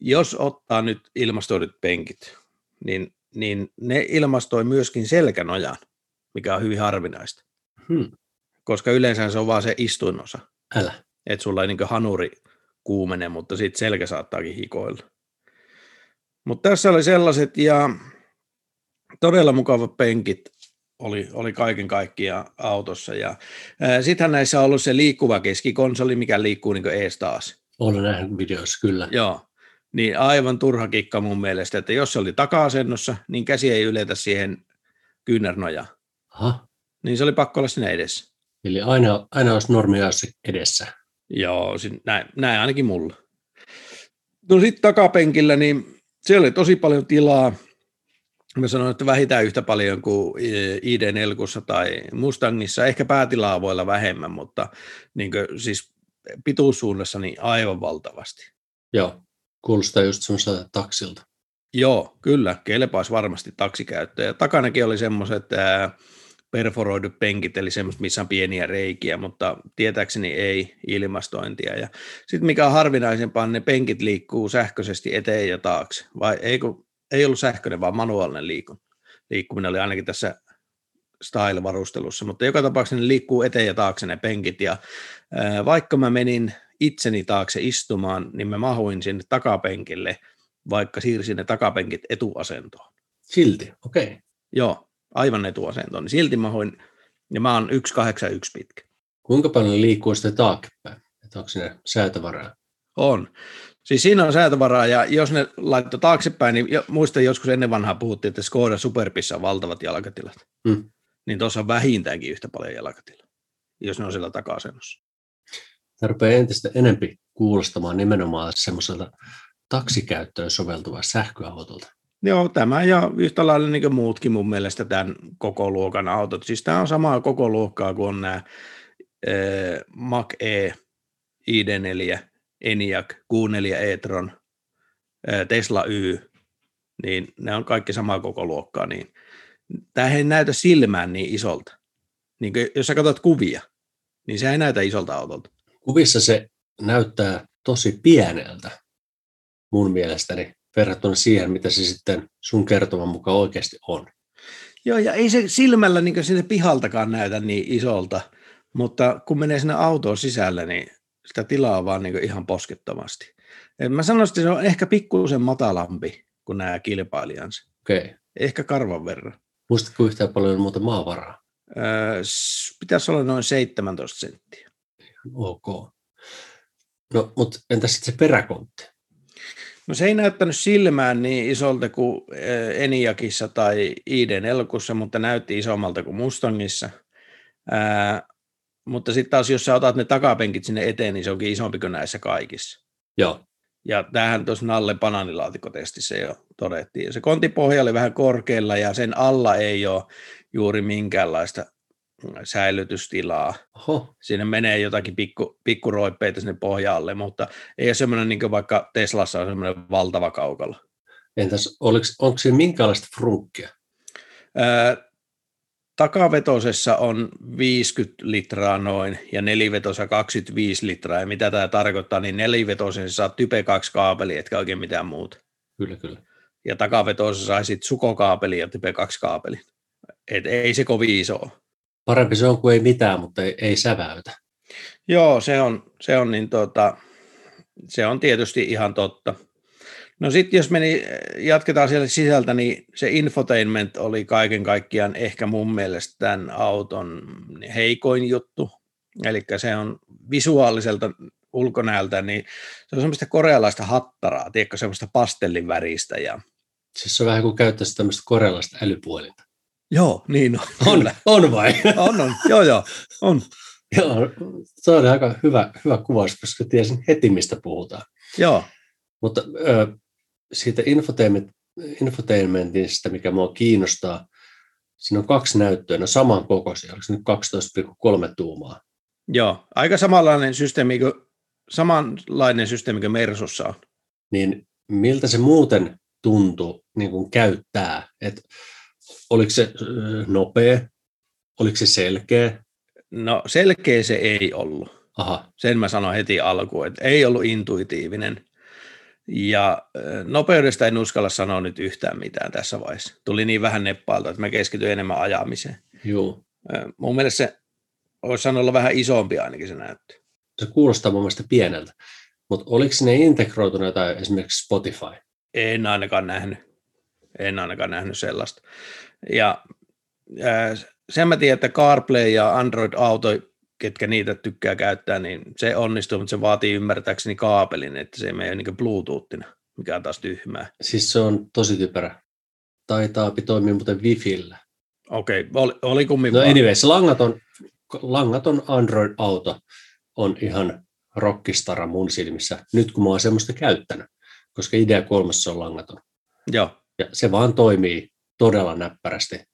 jos ottaa nyt ilmastoidut penkit, niin, niin ne ilmastoi myöskin selkänojan, mikä on hyvin harvinaista. Hmm. Koska yleensä se on vaan se istuinosa.
Älä.
Että sulla ei niin hanuri kuumene, mutta sitten selkä saattaakin hikoilla. Mutta tässä oli sellaiset ja todella mukavat penkit oli, oli kaiken kaikkiaan autossa. Ja sittenhän näissä on ollut se liikkuva keskikonsoli, mikä liikkuu niin ees taas.
Olen nähnyt videoissa, kyllä.
Joo, niin aivan turha kikka mun mielestä, että jos se oli taka-asennossa, niin käsi ei yletä siihen kyynärnojaan.
Aha.
Niin se oli pakko olla siinä edessä.
Eli aina, aina olisi normia edessä.
Joo, näin, näin ainakin mulla. No sitten takapenkillä, niin siellä oli tosi paljon tilaa. Mä sanoin, että vähintään yhtä paljon kuin ID4 tai Mustangissa, ehkä päätilaa voi olla vähemmän, mutta niin kuin, siis pituussuunnassa niin aivan valtavasti.
Joo, kuulostaa just semmoiselta taksilta.
Joo, kyllä, kelpaisi varmasti taksikäyttöä. Takanakin oli semmoiset perforoidut penkit, eli semmoiset, missä on pieniä reikiä, mutta tietääkseni ei ilmastointia. Ja sitten mikä on harvinaisempaa, ne penkit liikkuu sähköisesti eteen ja taakse, vai ei, kun, ei ollut sähköinen, vaan manuaalinen liikun. liikkuminen oli ainakin tässä style-varustelussa, mutta joka tapauksessa ne liikkuu eteen ja taakse ne penkit, ja ää, vaikka mä menin itseni taakse istumaan, niin mä mahuin sinne takapenkille, vaikka siirsin ne takapenkit etuasentoon.
Silti, okei. Okay.
Joo, aivan etuasentoon, niin silti mä hoin, ja mä oon 181 pitkä.
Kuinka paljon liikkuu sitten taaksepäin? Että onko sinne säätövaraa?
On. Siis siinä on säätövaraa, ja jos ne laittaa taaksepäin, niin muistan joskus ennen vanhaa puhuttiin, että Skoda Superpissa on valtavat jalkatilat. Hmm. Niin tuossa on vähintäänkin yhtä paljon jalkatilaa, jos ne on siellä taka-asennossa.
Tämä rupeaa entistä enempi kuulostamaan nimenomaan semmoiselta taksikäyttöön soveltuva sähköautolta.
Joo, tämä ja yhtä lailla niin kuin muutkin mun mielestä tämän koko luokan autot. Siis tämä on samaa koko luokkaa kuin on nämä äh, Mac E, ID4, Eniac, Q4 e-tron, äh, Tesla Y, niin ne on kaikki samaa koko luokkaa. Niin tämä ei näytä silmään niin isolta. Niin kuin, jos sä katsot kuvia, niin se ei näytä isolta autolta.
Kuvissa se näyttää tosi pieneltä mun mielestäni verrattuna siihen, mitä se sitten sun kertoman mukaan oikeasti on.
Joo, ja ei se silmällä niin sinne pihaltakaan näytä niin isolta, mutta kun menee sinne autoon sisälle, niin sitä tilaa vaan niin ihan poskettomasti. Et mä sanoisin, että se on ehkä pikkuisen matalampi kuin nämä kilpailijansa.
Okay.
Ehkä karvan verran.
Muistatko yhtään paljon muuta maavaraa?
Öö, pitäisi olla noin 17 senttiä.
Ok. No, mutta entäs sitten se peräkontti?
No se ei näyttänyt silmään niin isolta kuin eh, Eniakissa tai ID4, mutta näytti isommalta kuin Mustangissa. Ää, mutta sitten taas, jos sä otat ne takapenkit sinne eteen, niin se onkin isompi kuin näissä kaikissa.
Joo.
Ja tämähän tuossa Nalle bananilaatikotestissä jo todettiin. Se kontipohja oli vähän korkealla ja sen alla ei ole juuri minkäänlaista säilytystilaa.
Oho.
Siinä menee jotakin pikku, pikkuroippeita sinne pohjalle, mutta ei ole semmoinen, niin vaikka Teslassa on semmoinen valtava kaukalo.
Entäs oliko, onko siinä minkälaista frunkkia?
Öö, takavetosessa on 50 litraa noin ja nelivetossa 25 litraa. Ja mitä tämä tarkoittaa, niin nelivetosen saa type 2 kaapeli, etkä oikein mitään muuta.
Kyllä, kyllä.
Ja takavetossa saisit sukokaapeli ja type 2 kaapeli. Et ei se kovin iso.
Parempi se on kuin ei mitään, mutta ei, ei säväytä.
Joo, se on, se on, niin tota, se on tietysti ihan totta. No sitten jos meni, jatketaan siellä sisältä, niin se infotainment oli kaiken kaikkiaan ehkä mun mielestä tämän auton heikoin juttu. Eli se on visuaaliselta ulkonäöltä, niin se on semmoista korealaista hattaraa, tiedätkö, semmoista pastellin väristä. Ja...
Siis se on vähän kuin käyttäisi tämmöistä korealaista älypuolinta.
Joo, niin on.
On, on vai?
On, on, joo, joo, on.
Joo, se on aika hyvä, hyvä kuvaus, koska tiesin heti, mistä puhutaan.
Joo.
Mutta ö, siitä infotainment, infotainmentista, mikä mua kiinnostaa, siinä on kaksi näyttöä, ne on saman kokoisia, oliko se nyt 12,3 tuumaa?
Joo, aika samanlainen systeemi kuin, samanlainen systeemi kuin Mersussa on.
Niin miltä se muuten tuntuu niin kuin käyttää? Et oliko se nopea, oliko se selkeä?
No selkeä se ei ollut.
Aha.
Sen mä sanoin heti alkuun, että ei ollut intuitiivinen. Ja nopeudesta en uskalla sanoa nyt yhtään mitään tässä vaiheessa. Tuli niin vähän neppailta, että mä keskityin enemmän ajamiseen.
Joo.
Mun mielestä se olisi saanut olla vähän isompi ainakin se näyttö.
Se kuulostaa mun mielestä pieneltä. Mutta oliko sinne integroitunut jotain esimerkiksi Spotify?
En ainakaan nähnyt. En ainakaan nähnyt sellaista. Ja äh, sen mä tiedän, että CarPlay ja Android Auto, ketkä niitä tykkää käyttää, niin se onnistuu, mutta se vaatii ymmärtääkseni kaapelin, että se ei mene niin Bluetoothina, mikä on taas tyhmää.
Siis se on tosi typerä. Taitaa toimia muuten Wifillä.
Okei, okay. oli, oli kummin
No anyways, langaton, langaton Android-auto on ihan rockistara mun silmissä, nyt kun mä oon semmoista käyttänyt, koska idea kolmessa on langaton.
Joo.
Ja se vaan toimii todella näppärästi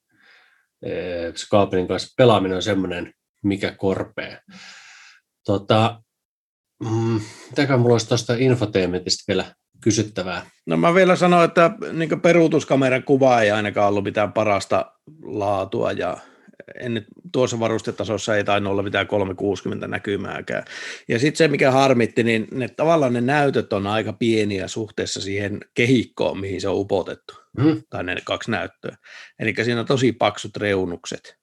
se kaapelin kanssa pelaaminen on semmoinen, mikä korpee. Tota, mm, mitäkään mulla olisi tuosta infotainmentista vielä kysyttävää?
No mä vielä sanoin, että niin peruutuskameran kuva ei ainakaan ollut mitään parasta laatua ja en nyt, tuossa varustetasossa ei tainnut olla mitään 360 näkymääkään. Ja sitten se, mikä harmitti, niin ne, tavallaan ne näytöt on aika pieniä suhteessa siihen kehikkoon, mihin se on upotettu, mm. tai ne kaksi näyttöä. Eli siinä on tosi paksut reunukset.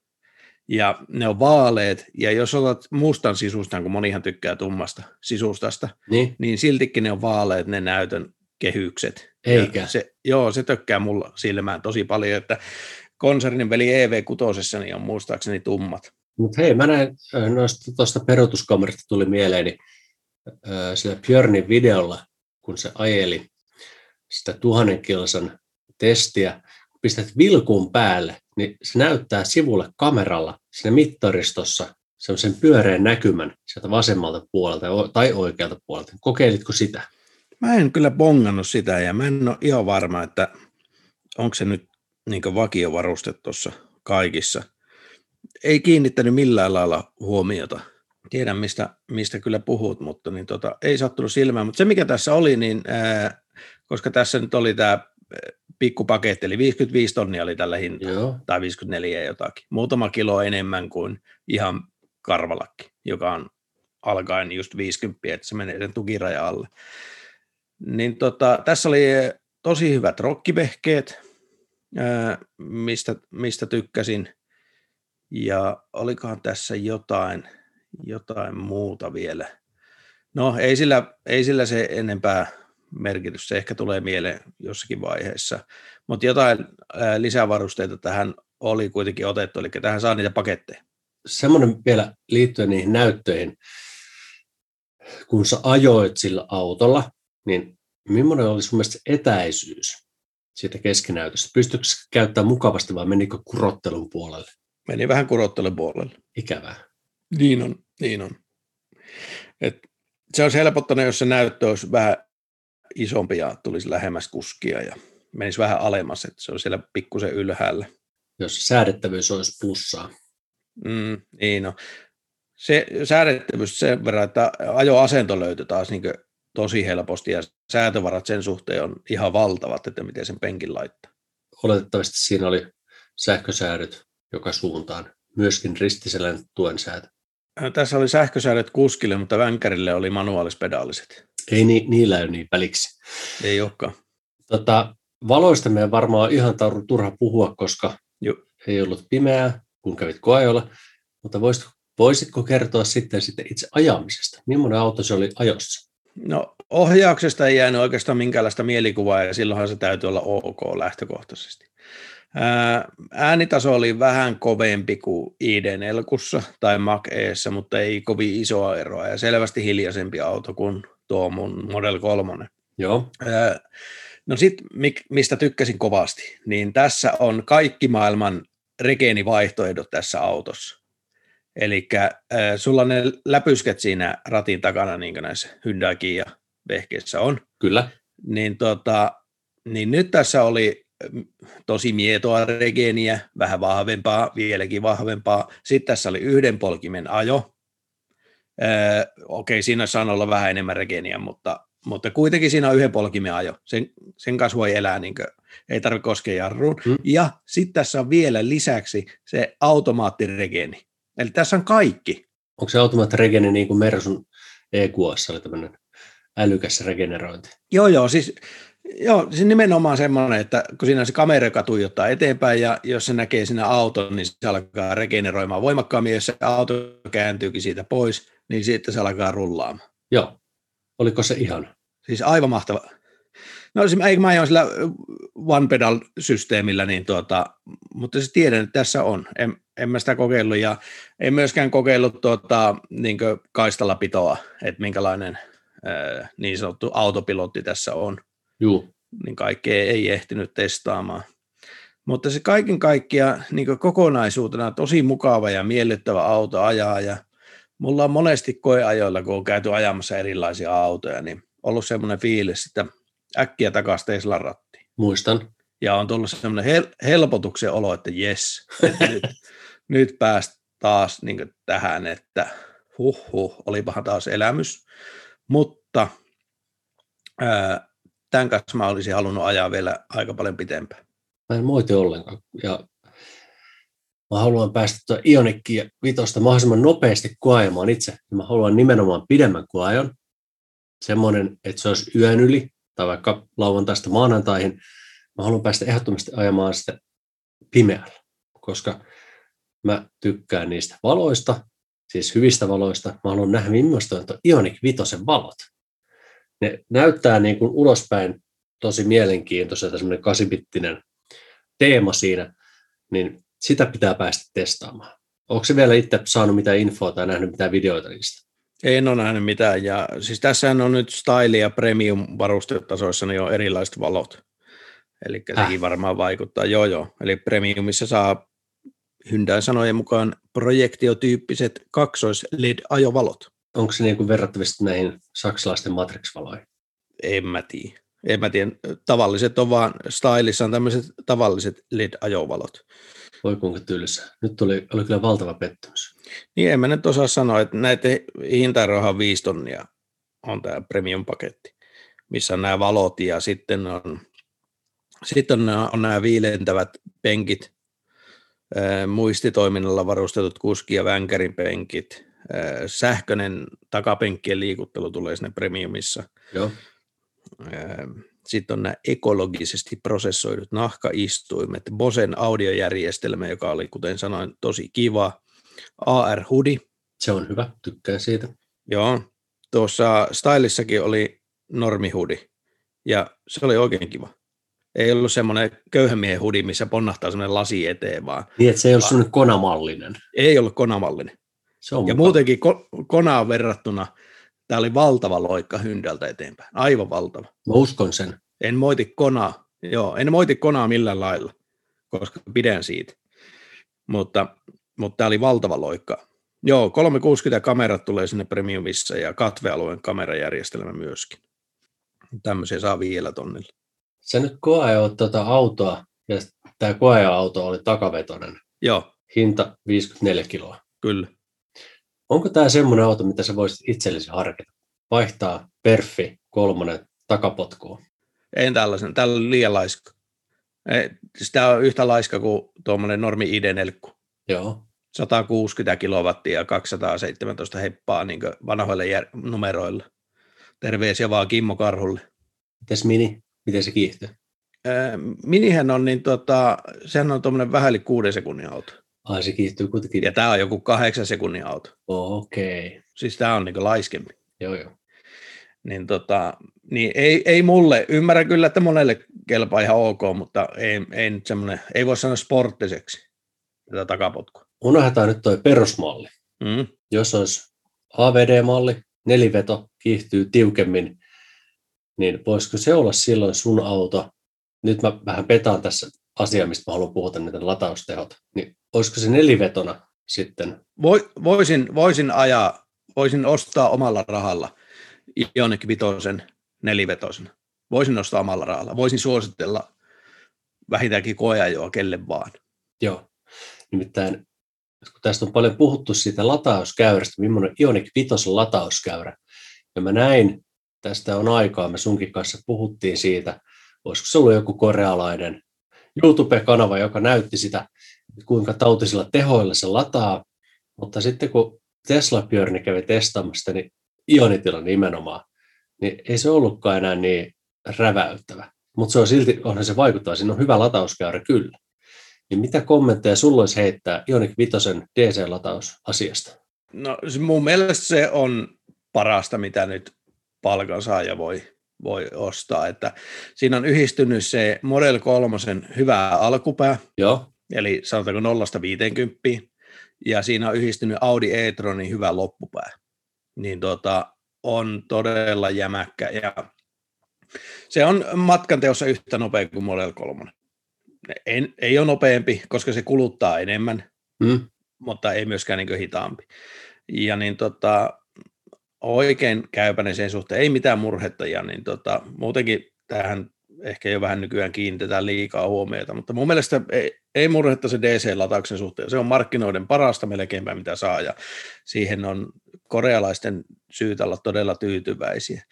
Ja ne on vaaleet, ja jos otat mustan sisustan, kun monihan tykkää tummasta sisustasta, niin, niin siltikin ne on vaaleet ne näytön kehykset.
Eikä.
Ja se, joo, se tökkää mulla silmään tosi paljon, että konsernin veli EV6 niin on muistaakseni tummat.
Mutta hei, mä näin noista tuosta peruutuskamerasta tuli mieleeni sillä Björnin videolla, kun se ajeli sitä tuhannen kilsan testiä, kun pistät vilkun päälle, niin se näyttää sivulle kameralla siinä mittaristossa semmoisen pyöreän näkymän sieltä vasemmalta puolelta tai oikealta puolelta. Kokeilitko sitä?
Mä en kyllä bongannut sitä ja mä en ole ihan varma, että onko se nyt niin vakiovaruste tuossa kaikissa. Ei kiinnittänyt millään lailla huomiota. Tiedän, mistä, mistä kyllä puhut, mutta niin tota, ei sattunut silmään. Mutta se, mikä tässä oli, niin ää, koska tässä nyt oli tämä pikkupaketti, eli 55 tonnia oli tällä hinta, Joo. tai 54 jotakin. Muutama kilo enemmän kuin ihan karvalakki, joka on alkaen just 50, että se menee sen tukiraja alle. Niin tota, tässä oli tosi hyvät rokkivehkeet, mistä, mistä tykkäsin. Ja olikohan tässä jotain, jotain muuta vielä. No ei sillä, ei sillä se enempää merkitys, se ehkä tulee mieleen jossakin vaiheessa. Mutta jotain lisävarusteita tähän oli kuitenkin otettu, eli tähän saa niitä paketteja.
Semmoinen vielä liittyen niihin näyttöihin, kun sä ajoit sillä autolla, niin millainen oli sun mielestä etäisyys siitä keskinäytöstä? Pystyykö käyttämään mukavasti vai menikö kurottelun puolelle?
Meni vähän kurottelun puolelle.
Ikävää.
Niin on, niin on. Et se olisi helpottanut, jos se näyttö olisi vähän isompi ja tulisi lähemmäs kuskia ja menisi vähän alemmas, että se on siellä pikkusen ylhäällä.
Jos säädettävyys olisi plussaa.
Mm, niin no. Se säädettävyys sen verran, että ajoasento löytyy taas niin tosi helposti ja säätövarat sen suhteen on ihan valtavat, että miten sen penkin laittaa.
Oletettavasti siinä oli sähkösäädöt joka suuntaan. Myöskin ristisellä tuen säätö.
Tässä oli sähkösäädöt kuskille, mutta vänkärille oli manuaalispedaaliset.
Ei ni, niillä ole niin väliksi.
Ei olekaan.
Tota, valoista meidän varmaan ihan turha puhua, koska
Joo.
ei ollut pimeää, kun kävit koajolla. Mutta voisitko, voisitko kertoa sitten, sitten itse ajamisesta? Millainen auto se oli ajossa?
No ohjauksesta ei jäänyt oikeastaan minkäänlaista mielikuvaa ja silloinhan se täytyy olla ok lähtökohtaisesti. Äänitaso oli vähän kovempi kuin ID4 tai Mac Eessä, mutta ei kovin isoa eroa ja selvästi hiljaisempi auto kuin tuo mun Model 3.
Joo.
No sitten, mistä tykkäsin kovasti, niin tässä on kaikki maailman regeenivaihtoehdot tässä autossa. Eli sulla on ne läpysket siinä ratin takana, niin kuin näissä Hyundaikin ja vehkeissä on.
Kyllä.
Niin, tota, niin nyt tässä oli tosi mietoa regeeniä, vähän vahvempaa, vieläkin vahvempaa. Sitten tässä oli yhden polkimen ajo. Öö, okei, siinä saa olla vähän enemmän regeeniä, mutta, mutta kuitenkin siinä on yhden polkimen ajo. Sen, sen kanssa voi elää, niin kuin, ei tarvitse koskea jarruun. Hmm. Ja sitten tässä on vielä lisäksi se automaattiregeeni. Eli tässä on kaikki.
Onko se automaattiregeeni niin kuin Mersun EQS oli tämmöinen älykäs regenerointi?
Joo, joo, siis Joo, se nimenomaan semmoinen, että kun siinä se kamera, joka tuijottaa eteenpäin ja jos se näkee siinä auton, niin se alkaa regeneroimaan voimakkaammin. Jos se auto kääntyykin siitä pois, niin sitten se alkaa rullaamaan.
Joo. Oliko se ihan?
Siis aivan mahtava. No ei mä ajoin sillä one pedal systeemillä, niin tuota, mutta se tiedän, että tässä on. En, en mä sitä kokeillut ja en myöskään kokeillut tuota, niin kaistalapitoa, että minkälainen ää, niin sanottu autopilotti tässä on.
Juu.
Niin kaikkea ei ehtinyt testaamaan. Mutta se kaiken kaikkiaan niin kokonaisuutena tosi mukava ja miellyttävä auto ajaa ja mulla on monesti koeajoilla, kun on käyty ajamassa erilaisia autoja, niin ollut semmoinen fiilis, että äkkiä takaisin Teslan rattiin.
Muistan.
Ja on tullut semmoinen hel- helpotuksen olo, että jes, että nyt, nyt pääst taas niin tähän, että huh huh, olipahan taas elämys. Mutta ää, tämän kanssa mä olisin halunnut ajaa vielä aika paljon pitempään.
Mä en moiti ollenkaan. Ja mä haluan päästä tuo Ionikki vitosta mahdollisimman nopeasti koajamaan itse. Mä haluan nimenomaan pidemmän koajon. Semmoinen, että se olisi yön yli tai vaikka lauantaista maanantaihin. Mä haluan päästä ehdottomasti ajamaan sitä pimeällä, koska mä tykkään niistä valoista, siis hyvistä valoista. Mä haluan nähdä, millaista on tuo Ioniq Vitosen valot ne näyttää niin kuin ulospäin tosi mielenkiintoiselta, semmoinen kasibittinen teema siinä, niin sitä pitää päästä testaamaan. Onko se vielä itse saanut mitään infoa tai nähnyt mitään videoita niistä?
En ole nähnyt mitään. Ja siis tässä on nyt style ja premium varustetasoissa niin on erilaiset valot. Eli sekin äh. varmaan vaikuttaa. Joo, joo. Eli premiumissa saa Hyundai sanojen mukaan projektiotyyppiset kaksois LED-ajovalot
onko se niin kuin verrattavissa näihin saksalaisten Matrix-valoihin?
En mä tiedä. En mä tiedä. Tavalliset on vaan, stylissa on tämmöiset tavalliset LED-ajovalot.
Voi kuinka tylsä. Nyt tuli, oli kyllä valtava pettymys.
Niin en mä nyt osaa sanoa, että näiden hintaerohan 5 tonnia on tämä premium-paketti, missä on nämä valot ja sitten on, sitten on, nämä, on nämä viilentävät penkit, muistitoiminnalla varustetut kuski- ja vänkärin penkit, sähköinen takapenkkien liikuttelu tulee sinne premiumissa.
Joo.
Sitten on nämä ekologisesti prosessoidut nahkaistuimet, Bosen audiojärjestelmä, joka oli, kuten sanoin, tosi kiva. AR-hudi.
Se on hyvä, tykkään siitä.
Joo, tuossa Stylissakin oli normihudi, ja se oli oikein kiva. Ei ollut semmoinen köyhän miehen hudi, missä ponnahtaa semmoinen lasi eteen, vaan...
Niin, että se ei ollut semmoinen konamallinen.
Ei ollut konamallinen. Se on ja mukava. muutenkin Konaan verrattuna tämä oli valtava loikka Hyndältä eteenpäin. Aivan valtava.
Mä uskon sen.
En moiti Konaa. Joo, en moiti Konaa millään lailla, koska pidän siitä. Mutta, mutta tämä oli valtava loikka. Joo, 360 kamerat tulee sinne premiumissa ja katvealueen kamerajärjestelmä myöskin. Tämmöisiä saa vielä tonnilla.
Sä nyt koeajoit tuota autoa ja tämä koeauto oli takavetoinen.
Joo.
Hinta 54 kiloa.
Kyllä.
Onko tämä semmoinen auto, mitä sä voisit itsellesi harkita? Vaihtaa perfi kolmonen takapotkuun.
En tällaisen, tällä on liian laiska. Sitä on yhtä laiska kuin tuommoinen normi ID-nelkku.
Joo.
160 kilowattia ja 217 heppaa niin vanhoille jär- numeroille. Terveisiä vaan Kimmo Karhulle.
Mites Mini? Miten se kiihtyy?
Minihän on, niin tota, sehän on tuommoinen vähän yli kuuden sekunnin auto.
Ai se kiihtyy kuitenkin.
Ja tämä on joku kahdeksan sekunnin auto.
Okei. Okay.
Siis tämä on niin laiskempi.
Joo, joo.
Niin, tota, niin ei, ei mulle, ymmärrän kyllä, että monelle kelpaa ihan ok, mutta ei, ei, nyt semmoinen, ei voi sanoa sporttiseksi tätä takapotkua.
Unohdetaan nyt tuo perusmalli.
Mm.
Jos olisi AVD-malli, neliveto kiihtyy tiukemmin, niin voisiko se olla silloin sun auto? Nyt mä vähän petaan tässä asiaa, mistä mä haluan puhua, niitä lataustehot. Niin olisiko se nelivetona sitten?
Voi, voisin, voisin ajaa, voisin ostaa omalla rahalla Ioniq Vitosen nelivetosen. Voisin ostaa omalla rahalla. Voisin suositella vähintäänkin koeajoa kelle vaan.
Joo. Nimittäin kun tästä on paljon puhuttu siitä latauskäyrästä, millainen Ioniq Vitosen latauskäyrä. Ja mä näin, tästä on aikaa, me sunkin kanssa puhuttiin siitä, olisiko se ollut joku korealainen YouTube-kanava, joka näytti sitä, kuinka tautisilla tehoilla se lataa, mutta sitten kun Tesla Björni kävi testaamassa niin ionitila nimenomaan, niin ei se ollutkaan enää niin räväyttävä. Mutta se on silti, onhan se vaikuttaa, siinä on hyvä latauskäyrä kyllä. Niin mitä kommentteja sulla olisi heittää Ioniq Vitosen DC-latausasiasta?
No mun mielestä se on parasta, mitä nyt palkansaaja voi, voi ostaa. Että siinä on yhdistynyt se Model 3 hyvä alkupää,
Joo.
Eli sanotaanko 0-50, ja siinä on yhdistynyt Audi e-tronin hyvä loppupää. Niin tota, on todella jämäkkä ja se on matkan teossa yhtä nopea kuin Model 3. En, ei ole nopeampi, koska se kuluttaa enemmän,
Mm.
mutta ei myöskään niin hitaampi. Ja niin tota, oikein käypäinen sen suhteen, ei mitään murhetta, ja niin tota, muutenkin tähän ehkä jo vähän nykyään kiinnitetään liikaa huomiota, mutta mun mielestä ei, ei murhetta se DC-latauksen suhteen. Se on markkinoiden parasta melkeinpä mitä saa, ja siihen on korealaisten syytä olla todella tyytyväisiä.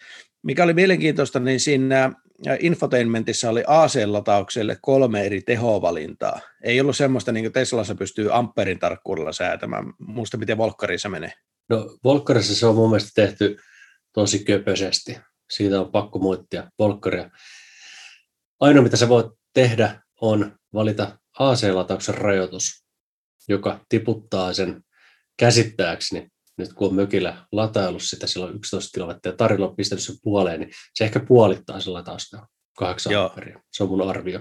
Mikä oli mielenkiintoista, niin siinä infotainmentissa oli AC-lataukselle kolme eri tehovalintaa. Ei ollut semmoista, niin kuin Teslassa pystyy amperin tarkkuudella säätämään. Muista, miten Volkkarissa menee.
No Volkkarissa se on mun mielestä tehty tosi köpöisesti. Siitä on pakko moittia Volkkaria. Ainoa, mitä sä voit tehdä, on valita AC-latauksen rajoitus, joka tiputtaa sen käsittääkseni nyt kun on mökillä lataillut sitä silloin 11 kilowattia tarjolla on pistänyt sen puoleen, niin se ehkä puolittaa sen latausta 8
Joo.
amperia. Se on mun arvio.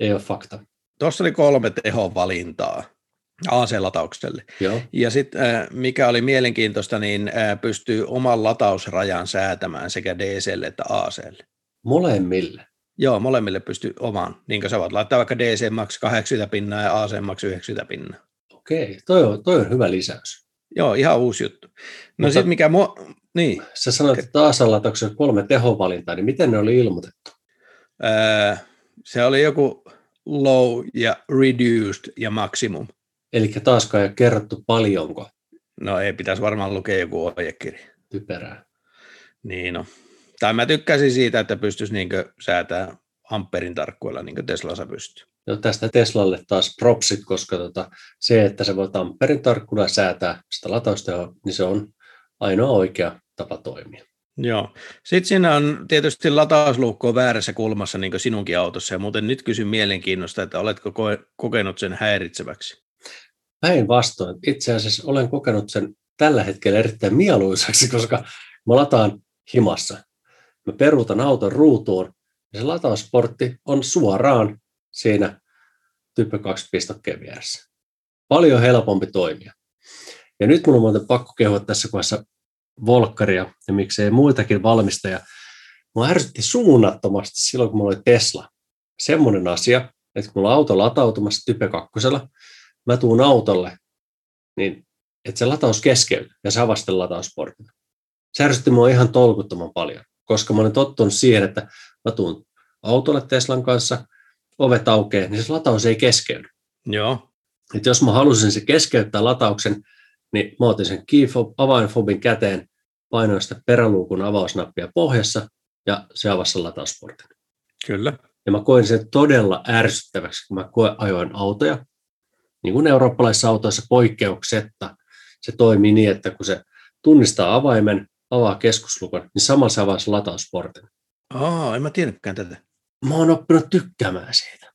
Ei ole fakta.
Tuossa oli kolme tehovalintaa AC-lataukselle.
Joo.
Ja sitten mikä oli mielenkiintoista, niin äh, pystyy oman latausrajan säätämään sekä DClle että AClle.
Molemmille.
Joo, molemmille pystyy oman. Niin kuin sä voit laittaa vaikka DC max 80 pinnaa ja AC max 90 pinnaa.
Okei, toi on, toi on hyvä lisäys.
Joo, ihan uusi juttu. No sitten mikä mua, niin,
Sä sanoit, että AC-latauksessa on kolme tehovalintaa, niin miten ne oli ilmoitettu?
öö, se oli joku low ja reduced ja maximum.
Eli taaskaan ei ole kerrottu paljonko
No ei pitäisi varmaan lukea joku ohjekirja.
typerää.
Niin no. Tai mä tykkäsin siitä, että pystyisi niinkö säätää amperin tarkkuudella, niin kuin Teslassa pystyy.
No tästä Teslalle taas propsit, koska tota, se, että sä voit amperin tarkkuudella säätää sitä lataustehoa, niin se on ainoa oikea tapa toimia.
Joo. Sitten siinä on tietysti latausluukku on väärässä kulmassa niin kuin sinunkin autossa, ja muuten nyt kysyn mielenkiinnosta, että oletko koe- kokenut sen häiritseväksi?
Päinvastoin, itse asiassa olen kokenut sen tällä hetkellä erittäin mieluisaksi, koska mä lataan himassa. Mä peruutan auton ruutuun ja se latausportti on suoraan siinä typpi 2 pistokkeen vieressä. Paljon helpompi toimia. Ja nyt mun on muuten pakko kehua tässä kohdassa Volkkaria ja miksei muitakin valmistajia. Mua ärsytti suunnattomasti silloin, kun mulla oli Tesla. Semmoinen asia, että kun mulla on auto latautumassa type 2, mä tuun autolle, niin että se lataus keskeytyy ja se avasi latausportin. Se ärsytti mua ihan tolkuttoman paljon, koska mä olen tottunut siihen, että mä tuun autolle Teslan kanssa, ovet aukeaa, niin se lataus ei keskeydy.
Joo.
Et jos mä halusin se keskeyttää latauksen, niin mä otin sen key fob, avainfobin käteen, painoin sitä peräluukun avausnappia pohjassa ja se avasi sen latausportin.
Kyllä.
Ja mä koin sen todella ärsyttäväksi, kun mä koe ajoin autoja. niin kuin eurooppalaisissa autoissa poikkeuksetta, se toimii niin, että kun se tunnistaa avaimen, avaa keskuslukon, niin samalla se avaa sen latausportin.
Aa, en mä tiennytkään tätä.
Mä oon oppinut tykkäämään siitä.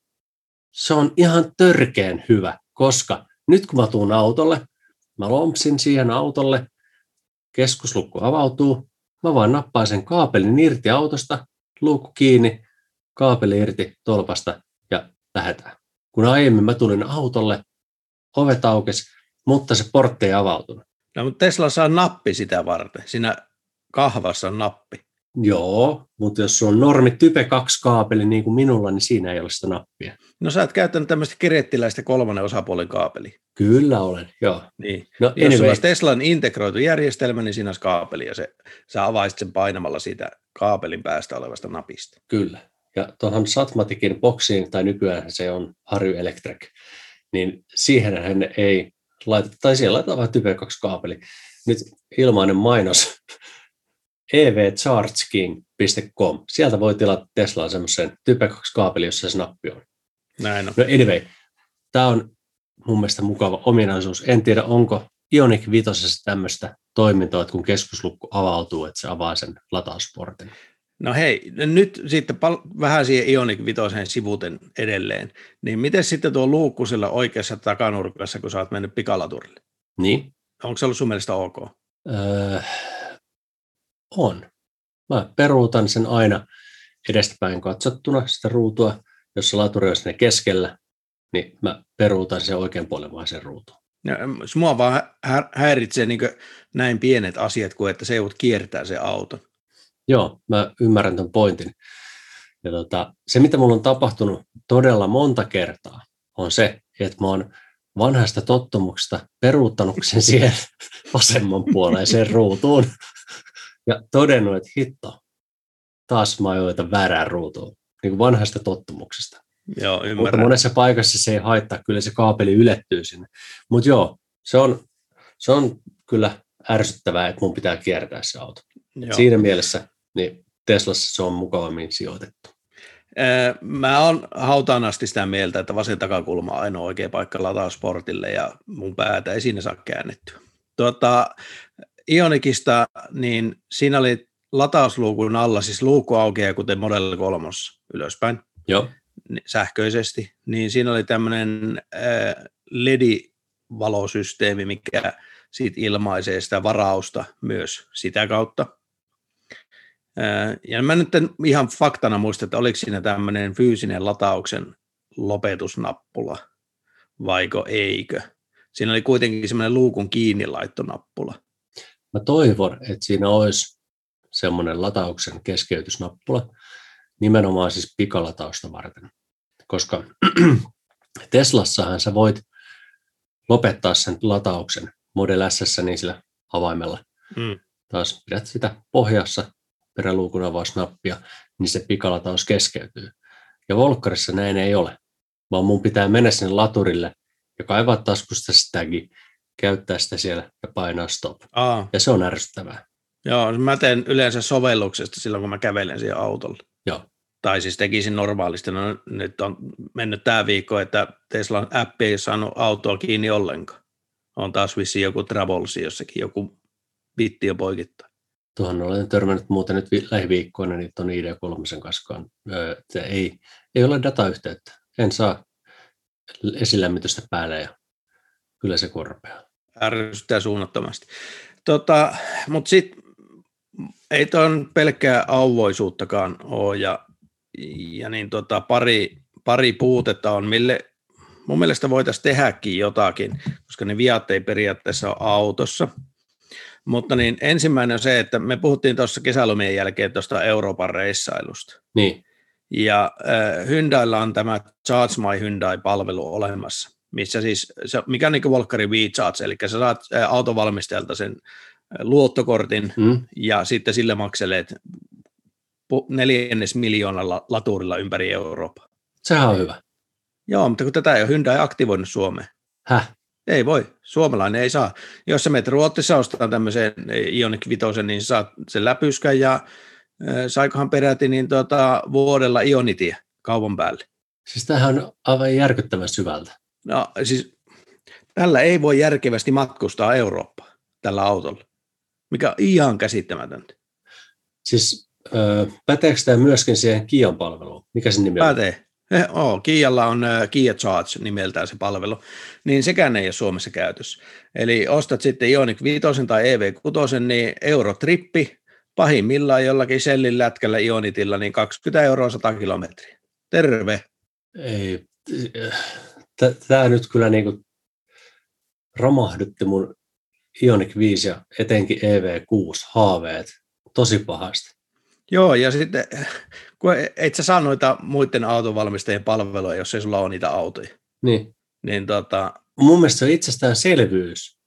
Se on ihan törkeen hyvä, koska nyt kun mä tuun autolle, mä lompsin siihen autolle, keskuslukko avautuu, mä vaan nappaan sen kaapelin irti autosta, luukku kiinni, kaapeli irti tolpasta ja lähdetään. Kun aiemmin mä tulin autolle, ovet aukesi, mutta se portti ei avautunut.
No, mutta Tesla saa nappi sitä varten. Siinä kahvassa on nappi.
Joo, mutta jos on normi Type 2 kaapeli niin kuin minulla, niin siinä ei ole sitä nappia.
No sä oot käyttänyt tämmöistä kirettiläistä kolmannen osapuolen kaapeli.
Kyllä olen, joo.
Niin.
No,
Jos sulla
anyway,
olisi Teslan integroitu järjestelmä, niin siinä olisi kaapeli ja se, sä avaisit sen painamalla siitä kaapelin päästä olevasta napista.
kyllä. Ja tuohon Satmatikin boksiin, tai nykyään se on Harry Electric, niin siihen hän ei laita, tai siellä laitetaan vain Type 2 kaapeli. Nyt ilmainen mainos evchargeking.com. Sieltä voi tilata Teslaan semmoisen Type 2 kaapeli, jossa se nappi on.
Näin on.
No anyway, tämä on mun mielestä mukava ominaisuus. En tiedä, onko Ioniq 5 tämmöistä toimintoa, että kun keskuslukku avautuu, että se avaa sen latausportin.
No hei, nyt sitten pal- vähän siihen Ioniq 5 sivuten edelleen. Niin miten sitten tuo luukku sillä oikeassa takanurkassa, kun sä oot mennyt pikalaturille?
Niin,
Onko se ollut sun mielestä ok?
öö, on. Mä peruutan sen aina edestäpäin katsottuna sitä ruutua. Jos se laturi on sinne keskellä, niin mä peruutan sen oikean puolen vaan sen ruutuun.
Em, mua vaan hä- häiritsee niin näin pienet asiat kuin, että se joudut kiertää se auton.
Joo, mä ymmärrän ton pointin. Ja tota, se, mitä mulla on tapahtunut todella monta kertaa, on se, että mä oon vanhasta tottumuksesta peruuttanut sen siihen vasemman puoleiseen ruutuun ja todennut, että hitto, taas mä ajoitan väärään ruutuun, niin kuin vanhasta tottumuksesta.
Joo,
Mutta
ymmärrän.
monessa paikassa se ei haittaa, kyllä se kaapeli ylettyy sinne. Mutta joo, se on, se on kyllä ärsyttävää, että mun pitää kiertää se auto.
Joo.
Siinä mielessä niin Teslassa se on mukavammin sijoitettu.
Mä oon hautaan asti sitä mieltä, että vasen takakulma on ainoa oikea paikka latausportille ja mun päätä ei siinä saa käännettyä. Tuota, Ionikista, niin siinä oli latausluukun alla, siis luukku aukeaa kuten Model 3 ylöspäin
Joo,
sähköisesti, niin siinä oli tämmöinen LED-valosysteemi, mikä siitä ilmaisee sitä varausta myös sitä kautta. Ja mä nyt en ihan faktana muista, että oliko siinä tämmöinen fyysinen latauksen lopetusnappula, vaiko eikö. Siinä oli kuitenkin semmoinen luukun kiinni laittonappula.
mä toivon, että siinä olisi semmoinen latauksen keskeytysnappula, nimenomaan siis pikalatausta varten. Koska Teslassahan sä voit lopettaa sen latauksen Model S niin sillä avaimella.
Mm.
Taas pidät sitä pohjassa peräluukun avausnappia, niin se pikalataus keskeytyy. Ja Volkkarissa näin ei ole, vaan mun pitää mennä sinne laturille ja kaivaa taskusta sitä tagi, käyttää sitä siellä ja painaa stop.
Aa,
Ja se on ärsyttävää.
joo, mä teen yleensä sovelluksesta silloin, kun mä kävelen siihen autolle.
Joo.
Tai siis tekisin normaalisti. No, nyt on mennyt tämä viikko, että Teslan appi ei saanut autoa kiinni ollenkaan. On taas vissiin joku travolsi jossakin, joku bitti jo poikittaa.
Tuohon olen törmännyt muuten nyt vi- lähiviikkoina, niin tuon ID3 kanssa, että ei, ei ole datayhteyttä. En saa esilämmitystä päälle ja kyllä se korpeaa.
ärsyttää suunnattomasti. Tota, Mutta sitten ei tuon pelkkää auvoisuuttakaan ole ja, ja niin tota, pari, pari puutetta on, mille mun mielestä voitaisiin tehdäkin jotakin, koska ne viat ei periaatteessa ole autossa. Mutta niin ensimmäinen on se, että me puhuttiin tuossa kesälomien jälkeen tuosta Euroopan reissailusta.
Niin,
Ja äh, Hyundailla on tämä Charge My Hyundai-palvelu olemassa, missä siis, se, mikä on niin kuin Volkkarin WeCharge, eli sä saat äh, autovalmistajalta sen luottokortin
mm,
ja sitten sille makseleet neljännes miljoonalla laturilla ympäri Eurooppaa.
sehän on hyvä.
Joo, mutta kun tätä ei ole Hyundai aktivoinut Suomeen.
Häh?
Ei voi, suomalainen ei saa. Jos sä menet Ruotsissa ostaa tämmöisen Ioniq 5, niin saat sen läpyskän ja saikohan peräti niin tota, vuodella Ionitia kaupan päälle.
Siis tämähän on aivan järkyttävän syvältä.
No siis tällä ei voi järkevästi matkustaa Eurooppaan tällä autolla, mikä on ihan käsittämätöntä.
Siis öö, päteekö tämä myöskin siihen Kian palveluun? Mikä sen nimi on?
Pätee. Eh, oh, Kialla on uh, Kia Charge nimeltään se palvelu, niin sekään ei ole Suomessa käytössä. Eli ostat sitten Ioniq 5 tai EV6, niin eurotrippi, pahimmillaan jollakin sellin lätkällä Ionitilla, niin 20 euroa 100 kilometriä. Terve.
Ei, tämä nyt kyllä niinku romahdutti mun Ioniq 5 ja etenkin EV6 haaveet tosi pahasti.
Joo, ja sitten kun et sä saa noita muiden autovalmistajien palveluja, jos ei sulla ole niitä autoja.
Niin.
Niin tota...
Mun mielestä se on itsestäänselvyys,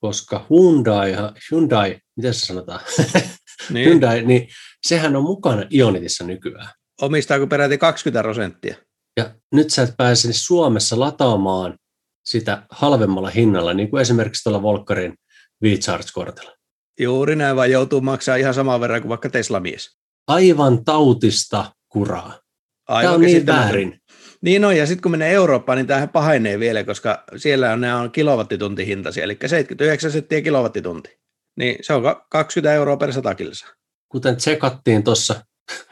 koska Hyundai, Hyundai miten se sanotaan? Niin. Hyundai, niin sehän on mukana Ionitissa nykyään.
Omistaako peräti 20 prosenttia?
Ja nyt sä et pääse Suomessa lataamaan sitä halvemmalla hinnalla, niin kuin esimerkiksi tuolla Volkkarin V-Charge-kortilla.
Juuri näin, vaan joutuu maksaa ihan saman verran kuin vaikka Tesla-mies.
Aivan tautista kuraa. Aivan Tämä on niin väärin.
Niin on, ja sitten kun menee Eurooppaan, niin tämähän pahenee vielä, koska siellä on, nämä on kilowattituntihintaisia, eli 79 senttiä kilowattitunti. Niin se on 20 euroa per 100 kilsa.
Kuten tsekattiin tuossa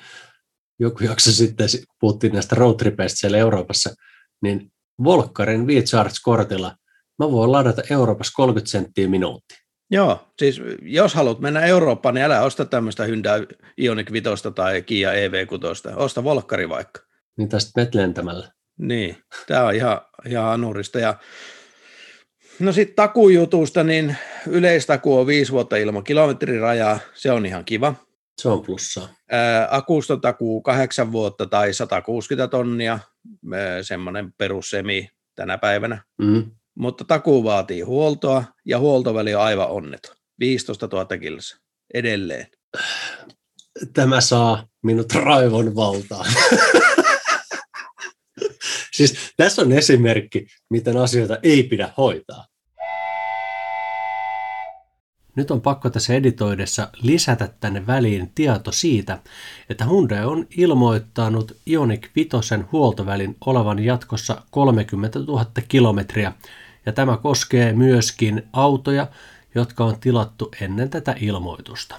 joku jakso sitten, puhuttiin näistä roadtripeistä siellä Euroopassa, niin Volkkarin V-Charge-kortilla mä voin ladata Euroopassa 30 senttiä minuutti.
Joo, siis jos haluat mennä Eurooppaan, niin älä osta tämmöistä Hyundai Ioniq 5 tai Kia EV6, osta Volkkari vaikka.
Niin tästä met lentämällä.
Niin, tämä on ihan, ihan anurista. Ja No sitten takujutusta, niin yleistaku on viisi vuotta ilman kilometrirajaa, se on ihan kiva.
Se on plussaa.
Akustotakuu kahdeksan vuotta tai 160 tonnia, semmoinen perussemi tänä päivänä. Mm. Mutta takuu vaatii huoltoa ja huoltoväli on aivan onneton. 15 000 kilsa edelleen.
Tämä saa minut raivon valtaan. siis tässä on esimerkki, miten asioita ei pidä hoitaa. Nyt on pakko tässä editoidessa lisätä tänne väliin tieto siitä, että Hyundai on ilmoittanut Ioniq 5 huoltovälin olevan jatkossa 30 000 kilometriä, ja tämä koskee myöskin autoja, jotka on tilattu ennen tätä ilmoitusta.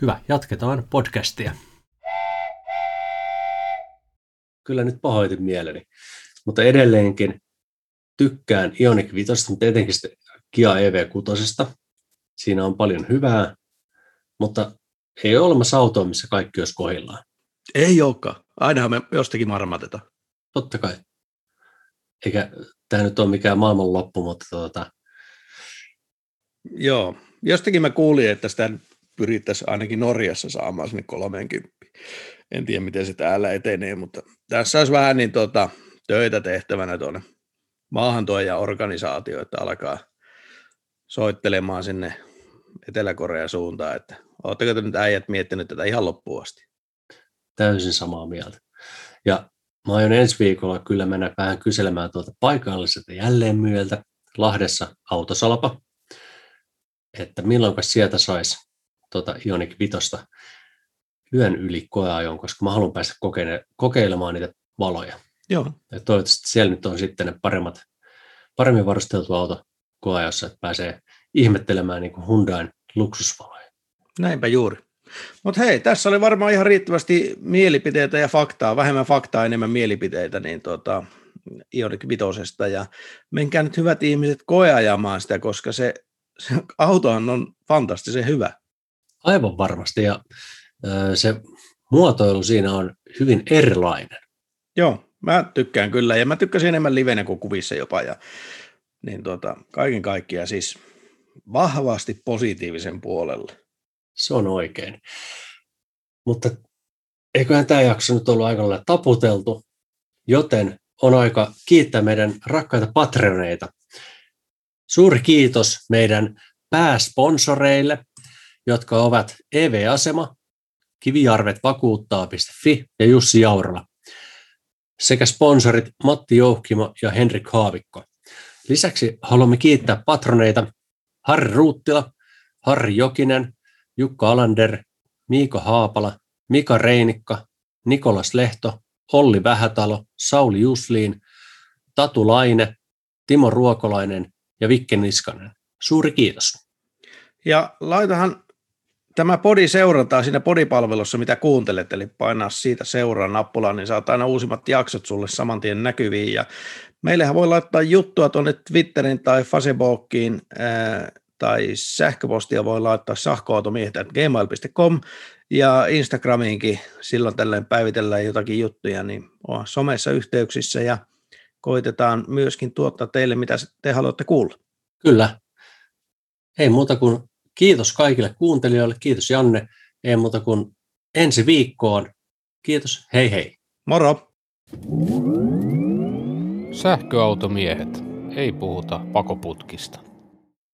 Hyvä, jatketaan podcastia. Kyllä nyt pahoitin mieleni, mutta edelleenkin tykkään Ioniq 5, mutta etenkin Kia EV6, Siinä on paljon hyvää, mutta ei ole olemassa autoa, missä kaikki olisi kohdillaan.
Ei olekaan. Ainahan me jostakin marmatetaan.
Totta kai. Eikä tämä nyt ole mikään maailmanloppu, mutta tuota...
Joo. Jostakin mä kuulin, että sitä pyrittäisiin ainakin Norjassa saamaan sinne 30. En tiedä, miten se täällä etenee, mutta tässä olisi vähän niin tuota, töitä tehtävänä tuonne maahantuoja-organisaatio, että alkaa soittelemaan sinne Etelä-Korean suuntaan, että oletteko te nyt äijät miettinyt tätä ihan loppuun asti?
Täysin samaa mieltä. Ja mä aion ensi viikolla kyllä mennä vähän kyselemään tuolta paikalliselta jälleenmyyjältä Lahdessa autosalpa, että milloin sieltä saisi tuota Ioniq Vitosta yön yli koeajon, koska mä haluan päästä kokeile- kokeilemaan niitä valoja.
Joo.
Ja toivottavasti siellä nyt on sitten ne paremmat, paremmin varusteltu auto koeajossa, että pääsee ihmettelemään niin Hyundain luksusvaloja.
Näinpä juuri. Mutta hei, tässä oli varmaan ihan riittävästi mielipiteitä ja faktaa, vähemmän faktaa, enemmän mielipiteitä, niin tuota, Ioniq Vitosesta, ja menkää nyt hyvät ihmiset koeajamaan sitä, koska se, se autohan on fantastisen hyvä.
Aivan varmasti, ja se muotoilu siinä on hyvin erilainen.
Joo, mä tykkään kyllä, ja mä tykkäsin enemmän livenä kuin kuvissa jopa, ja niin tuota, kaiken kaikkiaan siis vahvasti positiivisen puolelle.
Se on oikein. Mutta eiköhän tämä jakso nyt ollut aika lailla taputeltu, joten on aika kiittää meidän rakkaita Patreoneita. Suuri kiitos meidän pääsponsoreille, jotka ovat EV-asema, kivijarvetvakuuttaa.fi ja Jussi Jaurala sekä sponsorit Matti Jouhkimo ja Henrik Haavikko. Lisäksi haluamme kiittää patroneita Harri Ruuttila, Harri Jokinen, Jukka Alander, Miiko Haapala, Mika Reinikka, Nikolas Lehto, Olli Vähätalo, Sauli Jusliin, Tatu Laine, Timo Ruokolainen, ja Vikke Niskanen. Suuri kiitos.
Ja laitahan tämä podi seurataan siinä podipalvelussa, mitä kuuntelet, eli painaa siitä seuraa nappulaa, niin saat aina uusimmat jaksot sulle saman tien näkyviin. Ja meillähän voi laittaa juttua tuonne Twitterin tai Facebookiin, tai sähköpostia voi laittaa sahkoautomiehet.gmail.com ja Instagramiinkin silloin tällöin päivitellään jotakin juttuja, niin on somessa yhteyksissä ja koitetaan myöskin tuottaa teille, mitä te haluatte kuulla.
Kyllä. Ei muuta kuin kiitos kaikille kuuntelijoille, kiitos Janne, ei muuta kuin ensi viikkoon. Kiitos, hei hei.
Moro!
Sähköautomiehet. Ei puhuta pakoputkista.